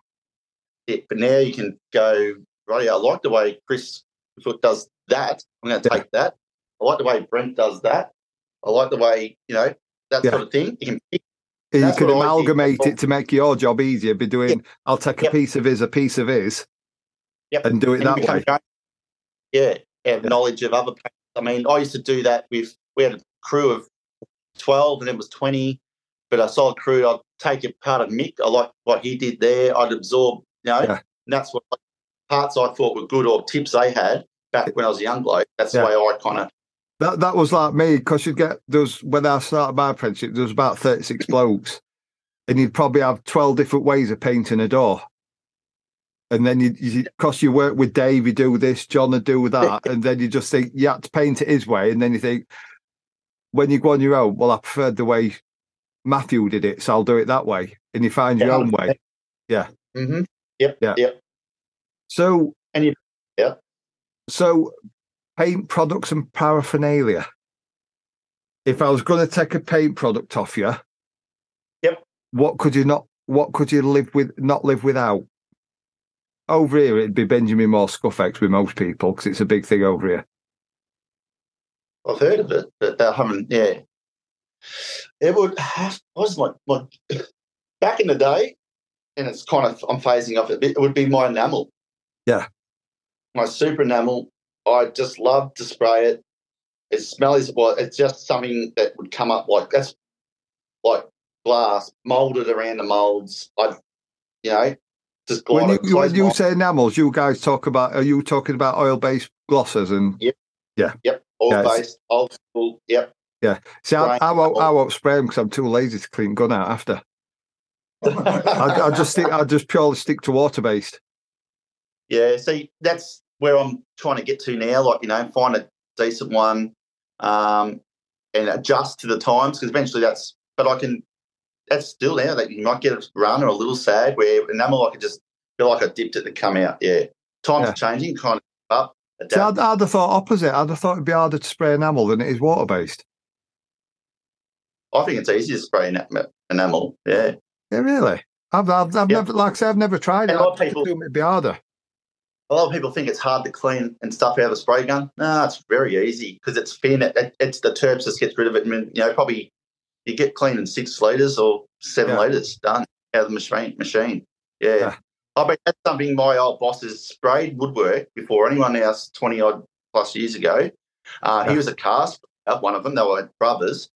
Yeah, but now you can go, right, I like the way Chris Foot does that. I'm going to Yeah. take that. I like the way Brent does that. I like the way, you know, that Yeah. sort of thing. You can pick, You That's can what I think. amalgamate it to make your job easier. Be doing, I'll take a Yep. piece of his, a piece of his, Yep. and do it and that way. own- yeah, knowledge of other. I mean, I used to do that with, we had a crew of 12 and it was 20, but I saw a crew, I'd take a part of Mick. I like what he did there. I'd absorb, you know, Yeah. and that's what parts I thought were good or tips they had back when I was a young bloke. That's Yeah. the way I kind of, That that was like me because you'd get those when I started my apprenticeship. There was about thirty six blokes, and you'd probably have twelve different ways of painting a door. And then you, because you work with Dave, you do this, John and do that, and then you just think you had to paint it his way, and then you think when you go on your own, well, I preferred the way Matthew did it, so I'll do it that way, and you find your own way. hmm yep, Yeah. yep. So And you- yeah. So paint products and paraphernalia. If I was going to take a paint product off you, Yep. What could you not? What could you live with? Not live without? Over here, it'd be Benjamin Moore Scuff-X with most people because it's a big thing over here. I've heard of it, but I haven't. Yeah, it would have. Was like like back in the day, and it's kind of I'm phasing off it a bit. It would be my enamel. Yeah. my super enamel. I just love to spray it. It smells well. It's just something that would come up like that's like glass molded around the molds. I, you know, just When you, when you say enamels, you guys talk about. Are you talking about oil-based glosses and? Yep, Yeah, it's- based, old school. Yep. See, I, I won't. I won't spray them because I'm too lazy to clean gun out after. I, I just stick. I just purely stick to water-based. Yeah, see, that's where I'm trying to get to now. Like, you know, find a decent one um, and adjust to the times because eventually that's, but I can, that's still there that you might get a run or a little sad where enamel, I could just feel like I dipped it to come out. Yeah. Times Yeah. are changing, kind of up, See, I'd. I'd have thought opposite. I'd have thought it'd be harder to spray enamel than it is water-based. I think it's easier to spray enam- enamel. Yeah. Yeah, really. I've, I've, I've Yeah. never, like I said, I've never tried it. A lot of people- it'd be harder. A lot of people think it's hard to clean and stuff out of a spray gun. No, it's very easy because it's thin. It, it- it's the terps that gets rid of it. I mean, you know, probably you get clean in six litres or seven Yeah. litres done out of the machine. Machine. Yeah. Yeah. I bet that's something my old bosses sprayed woodwork before anyone else 20 odd plus years ago. Uh, Yeah. He was a car sprayer, one of them. They were brothers.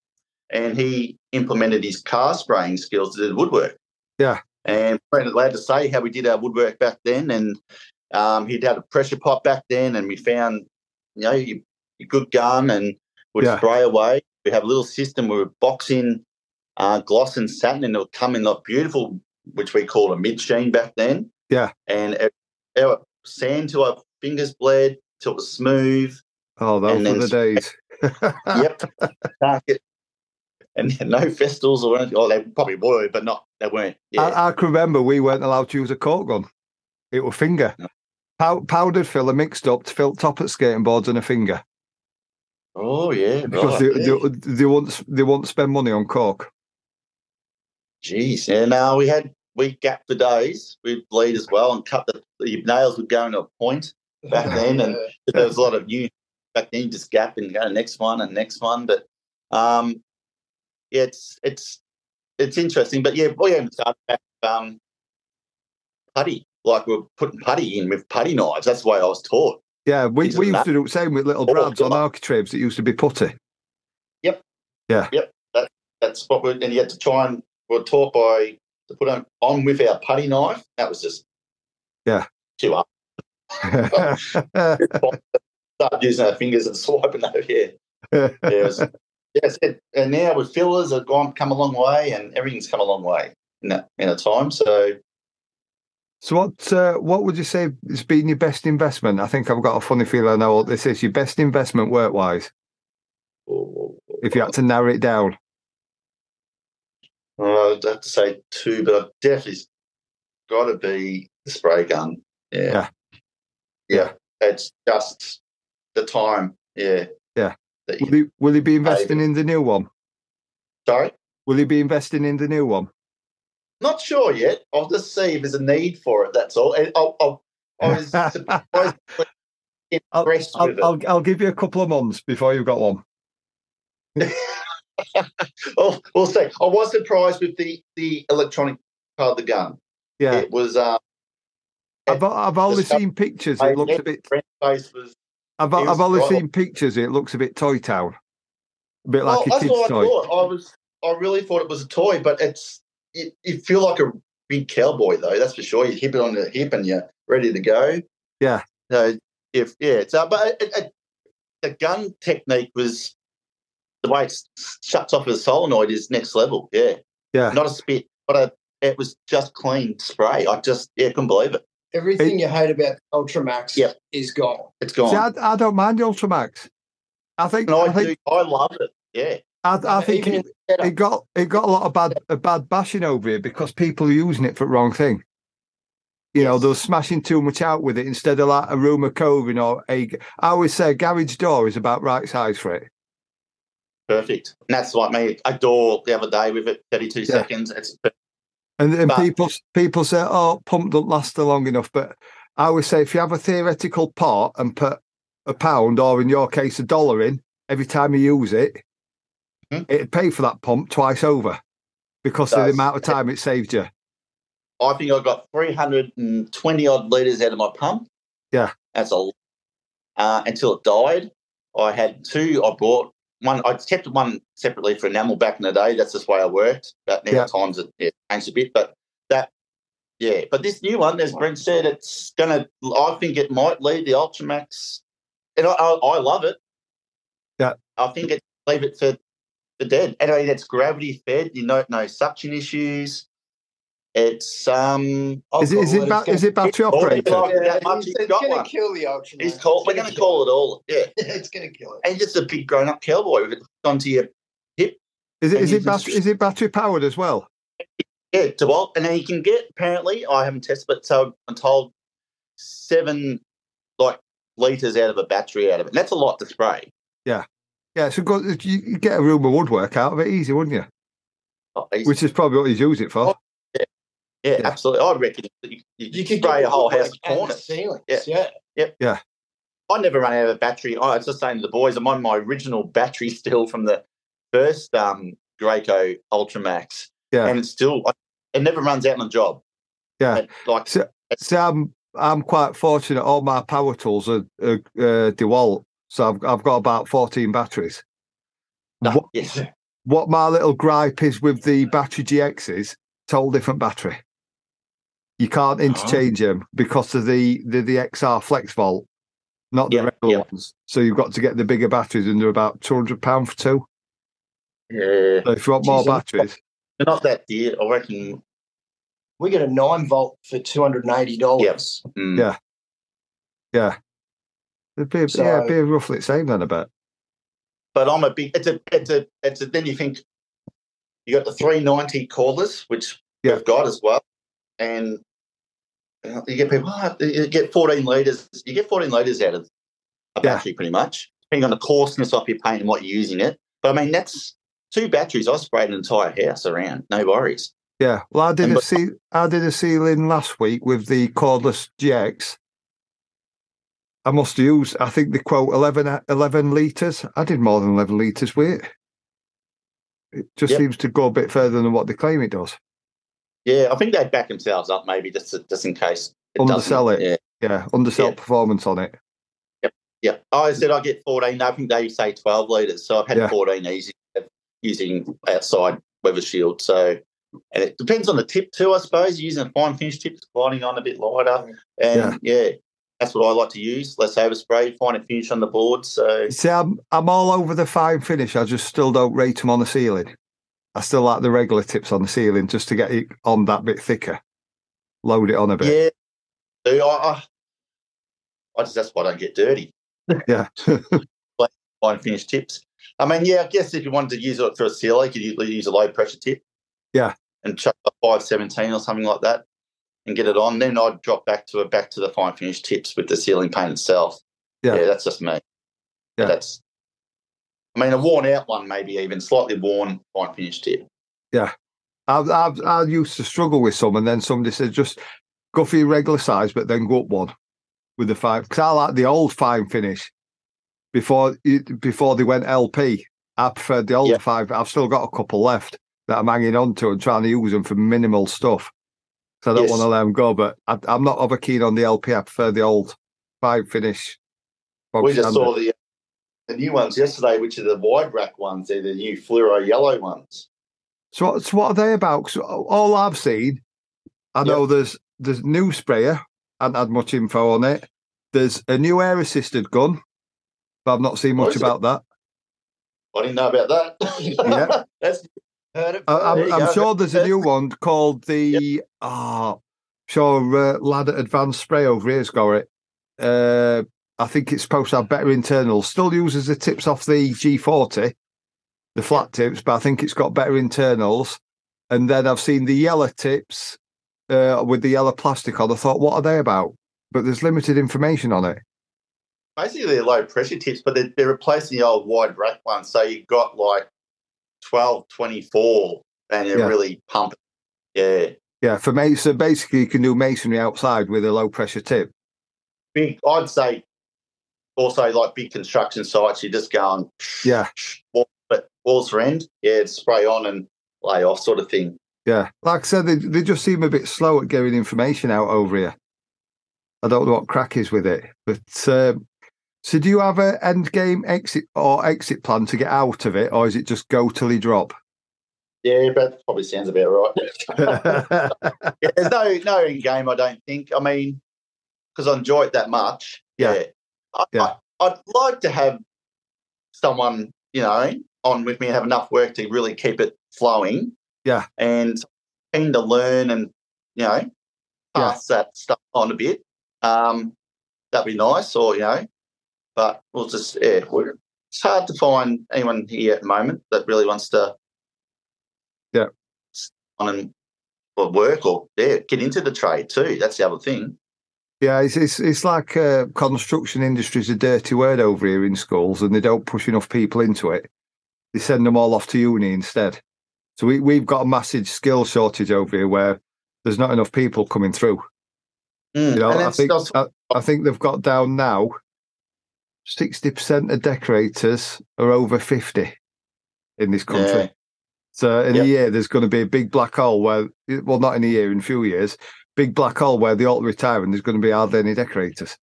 And he implemented his car spraying skills to do the woodwork. Yeah. And we're allowed to say how we did our woodwork back then. And um, he'd had a pressure pot back then, and we found, you know, your, your good gun and would Yeah. spray away. We have a little system where we box in uh, gloss and satin, and it'll come in like beautiful, which we called a mid sheen back then. Yeah. And it sand till our fingers bled till it was smooth. Oh, those were the days. yep. And no Festools or anything. Oh, they probably were, but not they weren't. Yeah. I, I can remember we weren't allowed to use a caulk gun. It was finger. No. Pow- powdered filler mixed up to fill top at skirting boards and a finger oh yeah. because right, they, yeah. they, they won't they won't spend money on caulk. Jeez, yeah. No, we had we gap the days. We'd bleed as well and cut the, the nails would go into a point back then, and there was a lot of new back then. You just gap and go to next one and next one, but um, yeah, it's it's it's interesting. But yeah, we haven't started back um, putty like we're putting putty in with putty knives. That's the way I was taught. Yeah, we, we used to do the same with little Oh, brads on architraves that used to be putty. Yep. Yeah. Yep. That, that's what we're, and you had to try and we're taught by to put on, on with our putty knife. That was just Yeah. too up. Start using our fingers and swiping over here. Yeah, it was- it, and now with fillers have gone come a long way, and everything's come a long way in that in a time. So so what uh, what would you say has been your best investment? I think I've got a funny feeling I know what this is. Your best investment work wise, if you had to narrow it down. I'd have to say two, but I've definitely got to be the spray gun. Yeah. Yeah. yeah, It's just the time. Yeah, Yeah. That you, Will he will he be investing in the new one? sorry. Will he be investing in the new one? Not sure yet. I'll just see if there's a need for it. That's all. I'll, I'll, I was surprised, impressed I'll, with it. I'll, I'll give you a couple of months before you've got one. oh, we'll see. I was surprised with the the electronic part of the gun. Yeah, It was uh, I've, I've only seen pictures. It looks a bit. face was. I've, I've only right seen pictures. It looks a bit toy town, a bit like a kid's I toy. I was. I really thought it was a toy, but it's. You, you feel like a big cowboy though. That's for sure. You hip it on the hip and you're ready to go. Yeah. So if yeah, it's uh, but it, it, the gun technique was the way it shuts off a solenoid is next level. Yeah. Yeah. Not a spit, but a, it was just clean spray. I just yeah couldn't believe it. Everything you hate about Ultramax Yep. is gone. It's gone. See, I, I don't mind the Ultramax. I think and I, I think do. I love it. Yeah. I, I think it, in the setup. it got it got a lot of bad a bad bashing over here because people are using it for the wrong thing. You know, they're smashing too much out with it instead of like a room of coving or a. I always say a garage door is about right size for it. Perfect. And that's like me, a door the other day with it, 32 Yeah. seconds. It's And, and But- people people say, "Oh, pump don't last long enough." But I always say, if you have a theoretical pot and put a pound, or in your case, a dollar in every time you use it, Mhm. it'd pay for that pump twice over because of the amount of time it saved you. I think I got 320 odd litres out of my pump. Yeah. That's a lot. Uh, until it died. I had two I bought. One I kept one separately for enamel back in the day. That's just the way I worked. But now Yeah. times it yeah, changed a bit. But that yeah. But this new one, as Brent said, it's gonna I think it might leave the Ultramax and I, I, I love it. Yeah. I think it leave it for for dead. And I mean it's gravity fed, you know no suction issues. It's um I'll Is it is call it, ba- gonna- is it battery operated? like- Yeah, that much, it's, it's got gonna one. kill the Ultra. He's called. We're gonna call it all. Yeah, it's gonna kill it. and just a big grown-up cowboy with it onto your hip. Is it and it bat- is it battery powered as well? Yeah, to what? And then you can get. Apparently, I haven't tested, but so I'm told seven like liters out of a battery out of it. And that's a lot to spray. Yeah, so good. You you get a room of woodwork out of it easy, wouldn't you? Oh, easy. Which is probably what he's used it for. Oh, yeah, yeah. absolutely. I reckon you, you, You could spray a whole woodwork house and the corner. ceilings. Yeah. Yeah. I never run out of a battery. I was just saying to the boys, I'm on my original battery still from the first um, Graco Ultramax, Yeah. and it's still it never runs out on the job. Yeah. And, like So, so I'm I'm quite fortunate. All my power tools are, are uh, DeWalt, so I've I've got about fourteen batteries. no, What, yes, what my little gripe is with the battery GXs, total different battery. You can't Oh. interchange them because of the the, the XR Flex Volt, not the Yeah, regular yeah. ones. So you've got to get the bigger batteries, and they're about two hundred pound for two. yeah. So if you want more Jeez, batteries, They're not that dear. I reckon. We get a nine volt for two hundred and eighty dollars. mm, Yeah. yeah, it'd be, So- yeah, it'd be roughly the same then. I bet. But I'm a big. It's a. It's a. It's a. Then you think you got the 390 cordless, which Yeah. we've got as well, and you, get people. Oh, you get 14 liters. You get 14 liters out of a Yeah. battery, pretty much, depending on the coarseness of your paint and what you're using it. But I mean, that's two batteries. I sprayed an entire house around. No worries. Yeah, well, I did And a but- ce- I did a ceiling last week with the cordless GX. I must use, I think they quote 11, 11 litres. I did more than 11 litres with it. It just Yep. seems to go a bit further than what they claim it does. Yeah, I think they back themselves up maybe just to, just in case. It Undersell doesn't. it. Yeah. Yeah, undersell Yeah. performance on it. Yeah, I said I get 14. I think they say 12 litres. So I've had Yeah. 14 easy using outside weather shield. So, and it depends on the tip too, I suppose. You're using a fine finish tip, sliding on a bit lighter. And yeah. That's what I like to use. Less overspray, fine finish on the board. So, See, I'm, I'm all over the fine finish. I just still don't rate them on the ceiling. I still like the regular tips on the ceiling just to get it on that bit thicker. Load it on a bit. yeah. I, I, I just, that's why I don't get dirty. Yeah. Fine finish tips. I mean, yeah, I guess if you wanted to use it for a seal, you could use a low pressure tip. Yeah. And chuck a 517 or something like that and get it on. Then I'd drop back to it, back to the fine finish tips with the ceiling paint itself. Yeah. that's just me. Yeah. That's, I mean, a worn out one, maybe even slightly worn fine finish tip. Yeah, I've, I've, I used to struggle with some, and then somebody said just go for your regular size, but then go up one with the five. Because I like the old fine finish before before they went LP. I preferred the old Yeah. five. I've still got a couple left that I'm hanging on to and trying to use them for minimal stuff. So I don't Yes. want to let them go. But I, I'm not over keen on the LP. I prefer the old five finish. we just standard. saw the the new ones yesterday, which are the wide rack ones. They're the new fluoro yellow ones. So, what- so what are they about? 'Cause all I've seen, I know there's there's new sprayer. I haven't had much info on it. There's a new air assisted gun, but I've not seen much is it? about that. I didn't know about that. Yeah. that's Heard it. I, There I'm, I'm sure there's a new one called the ah, sure uh, lad at Advanced Spray over here's got it. Uh, I think it's supposed to have better internals. Still uses the tips off the G40, the flat tips, but I think it's got better internals. And then I've seen the yellow tips uh, with the yellow plastic on. I thought, what are they about? But there's limited information on it. Basically, they're low pressure tips, but they're, they're replacing the old wide rack ones. So you've got like 12, 24, and they're Yeah. really pumping. Yeah. Yeah, for me, so basically you can do masonry outside with a low pressure tip. Big, I'd say also like big construction sites, you're just going, Yeah, wall, but walls for end, yeah, spray on and lay off sort of thing. yeah. Like I said, they, they just seem a bit slow at getting information out over here. I don't know what crack is with it, but um, so do you have an end game exit or exit plan to get out of it, or is it just go till you drop? Yeah, but that probably sounds about right. yeah, there's no no in game. I don't think. I mean, because I enjoy it that much. Yeah. Yeah, I, Yeah. I, I'd like to have someone you know on with me and have enough work to really keep it flowing. Yeah. and keen to learn and you know pass that stuff on a bit. Um, that'd be nice, or you know, but we'll just yeah. We're, it's hard to find anyone here at the moment that really wants to Yeah. on and or work or yeah, get into the trade too. That's the other thing. Yeah, it's it's, it's like uh, construction industry's a dirty word over here in schools, and they don't push enough people into it. They send them all off to uni instead. So we we've got a massive skill shortage over here where there's not enough people coming through. Mm, You know, I think I, I think they've got down now. Sixty percent of decorators are over fifty in this country. Yeah. So in Yep. a year, there's going to be a big black hole where, well, not in a year, in a few years, big black hole where they all retire and there's going to be hardly any decorators.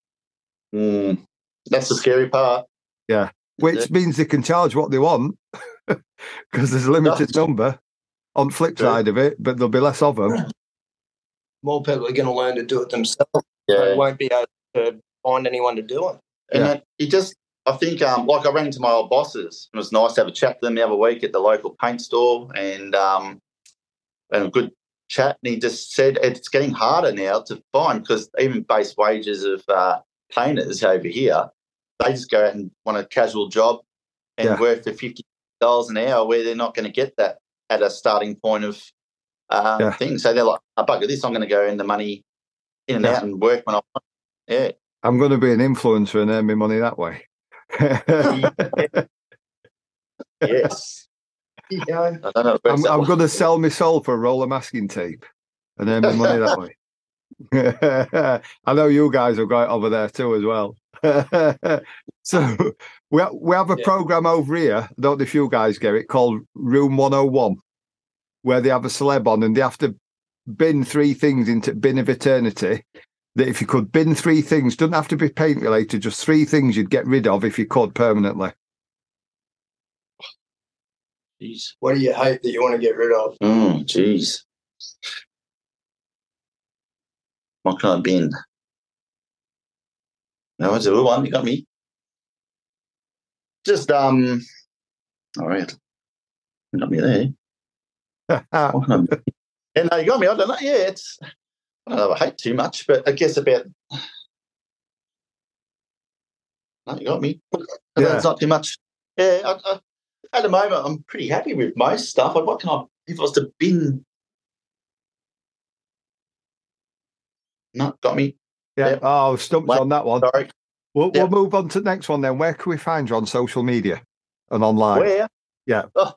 mm, that's the scary part. Yeah. Which Yeah. means they can charge what they want because there's a limited number on flip True. side of it, but there'll be less of them. More people are going to learn to do it themselves. Yeah, They won't be able to find anyone to do it. And Yeah. just. I think, um, like I ran to my old bosses. It was nice to have a chat to them the other week at the local paint store, and um, and a good chat. And he just said it's getting harder now to find because even base wages of uh, painters over here, they just go out and want a casual job and Yeah. work for fifty dollars an hour, where they're not going to get that at a starting point of uh, Yeah. thing. So they're like, "I bugger this. I'm going to go in the money in and Yeah. out and work when I want." Yeah, I'm going to be an influencer and earn me money that way. yes. Yeah. I know, I'm, I'm going to sell my soul for a roll of masking tape and earn me money that way. I know you guys have got it over there too as well. so we we have a Yeah. program over here. I don't know if you guys get it called Room 101, where they have a celeb on and they have to bin three things into bin of eternity. That if you could bin three things, doesn't have to be paint related, just three things you'd get rid of if you could permanently. Jeez. What do you hate that you want to get rid of? Mm, jeez. What can I bin? No, it's a good one. You got me. Just um. All right. You got me there. What can I bin? Yeah, no, you got me. I don't know. Yeah, it's. I don't know. I hate too much, but I guess about. No, you got me. Yeah. It's not too much. Yeah, I, I, at the moment, I'm pretty happy with most stuff. Like, what can I? If I was to bin. No, got me. Yeah. Yep. Oh, stumped Well, on that one. Sorry. We'll, Yep. we'll move on to the next one then. Where can we find you on social media and online? Where? Yeah. Oh.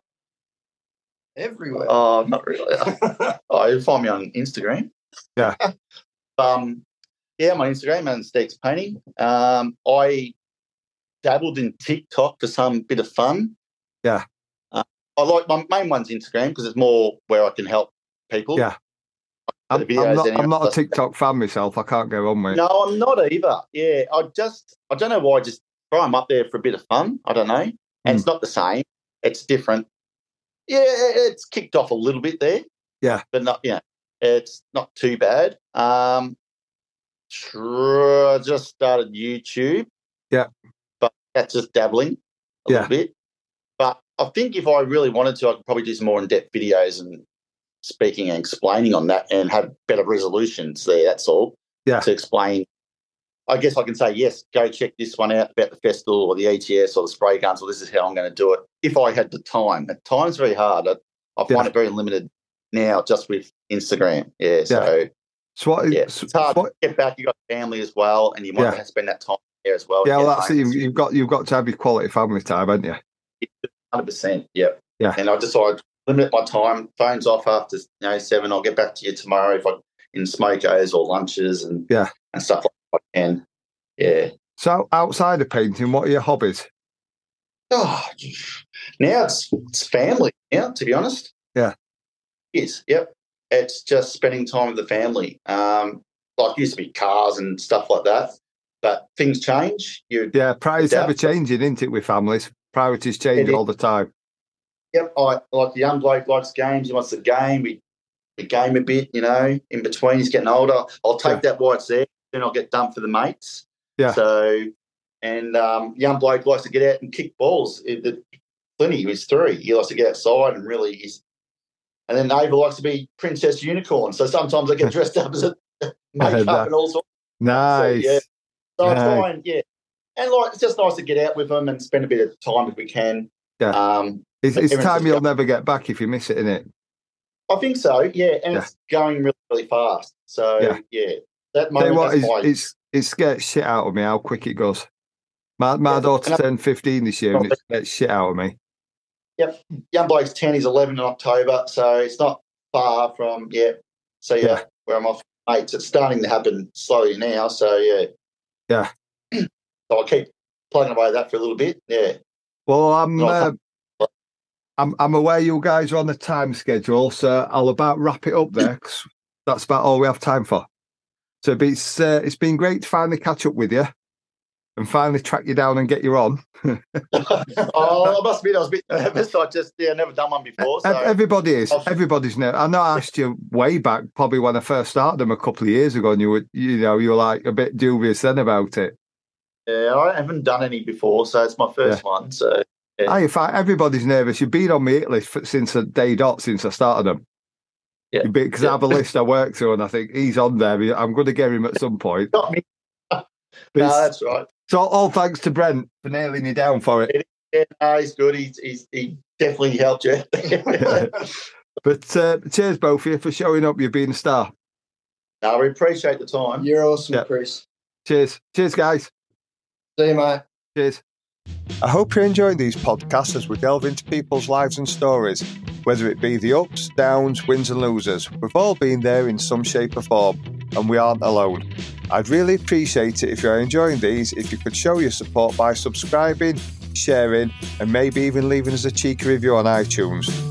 Everywhere. Oh, not really. oh, you'll find me on Instagram. Yeah. um, yeah, my Instagram Aesthetics Painting. Um, I dabbled in TikTok for some bit of fun. Yeah. Uh, I like my main one's Instagram because it's more where I can help people. Yeah. I'm, I'm not. I'm not a TikTok fan myself. I can't go on with. No, I'm not either. Yeah, I just I don't know why. I just throw them up there for a bit of fun. I don't know, and Hmm. it's not the same. It's different. Yeah, it's kicked off a little bit there. Yeah. but not yeah, it's not too bad. Um, I just started YouTube. Yeah. but that's just dabbling a Yeah. little bit. But I think if I really wanted to, I could probably do some more in-depth videos and speaking and explaining on that, and have better resolutions there. That's all Yeah. to explain. I guess I can say, yes, go check this one out about the Festool or the ETS or the spray guns, or this is how I'm going to do it. If I had the time, at times very hard. I, I find Yeah. it very limited now just with Instagram. Yeah. So So what? Yeah, it's hard to get back. You got family as well, and you want Yeah. to spend that time there as well. yeah, well, that's it. You've, you've got you've got to have your quality family time, haven't you? hundred percent. Yep. Yeah. And I decided limit my time. Phones off after you know seven. I'll get back to you tomorrow if I in smokers or lunches and Yeah. and stuff like that. Can. Yeah. So outside of painting, what are your hobbies? Oh, now it's it's family. Now, to be honest. Yeah. Yes. Yep. It's just spending time with the family. Um, like used to be cars and stuff like that, but things change. You Yeah, priorities ever changing, isn't it, with families? Priorities change all the time. Yep, I like the young bloke likes games. He wants the game. We we game a bit, you know. In between, he's getting older. I'll take Yeah. that while it's there. Then I'll get done for the mates. Yeah. So, and um, young bloke likes to get out and kick balls. It, the, Plenty, he's three. He likes to get outside and really he's. And then Ava likes to be princess unicorn. So sometimes I get dressed up as a makeup and all sorts. Nice. yeah. So I Nice. try and yeah, and like it's just nice to get out with them and spend a bit of time if we can. Yeah. Um, It's, it's time you'll got- never get back if you miss it, isn't it? I think so. Yeah, and Yeah. it's going really, really fast. So Yeah. yeah, that moment. what, it's, my, it's it scares shit out of me how quick it goes. My my Yeah, daughter turned 15 this year and it scares shit out of me. Young bloke's ten. He's eleven in October, so it's not far from yeah. So yeah, Yeah. where I'm off mates, it's starting to happen slowly now. So yeah, Yeah. so I'll keep plugging away at that for a little bit. Yeah, Well, I'm uh, I'm I'm aware you guys are on the time schedule, so I'll about wrap it up there 'cause that's about all we have time for. So it's uh, it's been great to finally catch up with you and finally track you down and get you on. oh, I must admit, I was a bit nervous. I just yeah, never done one before. So Everybody is. Everybody's nervous. I know I asked you way back, probably when I first started them a couple of years ago, and you were, you know, you were like a bit dubious then about it. yeah, I haven't done any before, so it's my first one. So Yeah. I, in fact, everybody's nervous. You've been on my hit list for, since a day dot since I started them. Yeah. Because I have a list I work through, and I think he's on there. I'm going to get him at some point. got me. No, that's right. So all thanks to Brent for nailing you down for it. Yeah, no, he's good. He's, he's he definitely helped you. But uh, cheers both of you for showing up. You've been a star. no, we appreciate the time. You're awesome, Yeah. Chris. Cheers. Cheers, guys. See you, mate. Cheers. I hope you're enjoying these podcasts as we delve into people's lives and stories, whether it be the ups, downs, wins, and losers. We've all been there in some shape or form, and we aren't alone. I'd really appreciate it if you're enjoying these if you could show your support by subscribing, sharing, and maybe even leaving us a cheeky review on iTunes.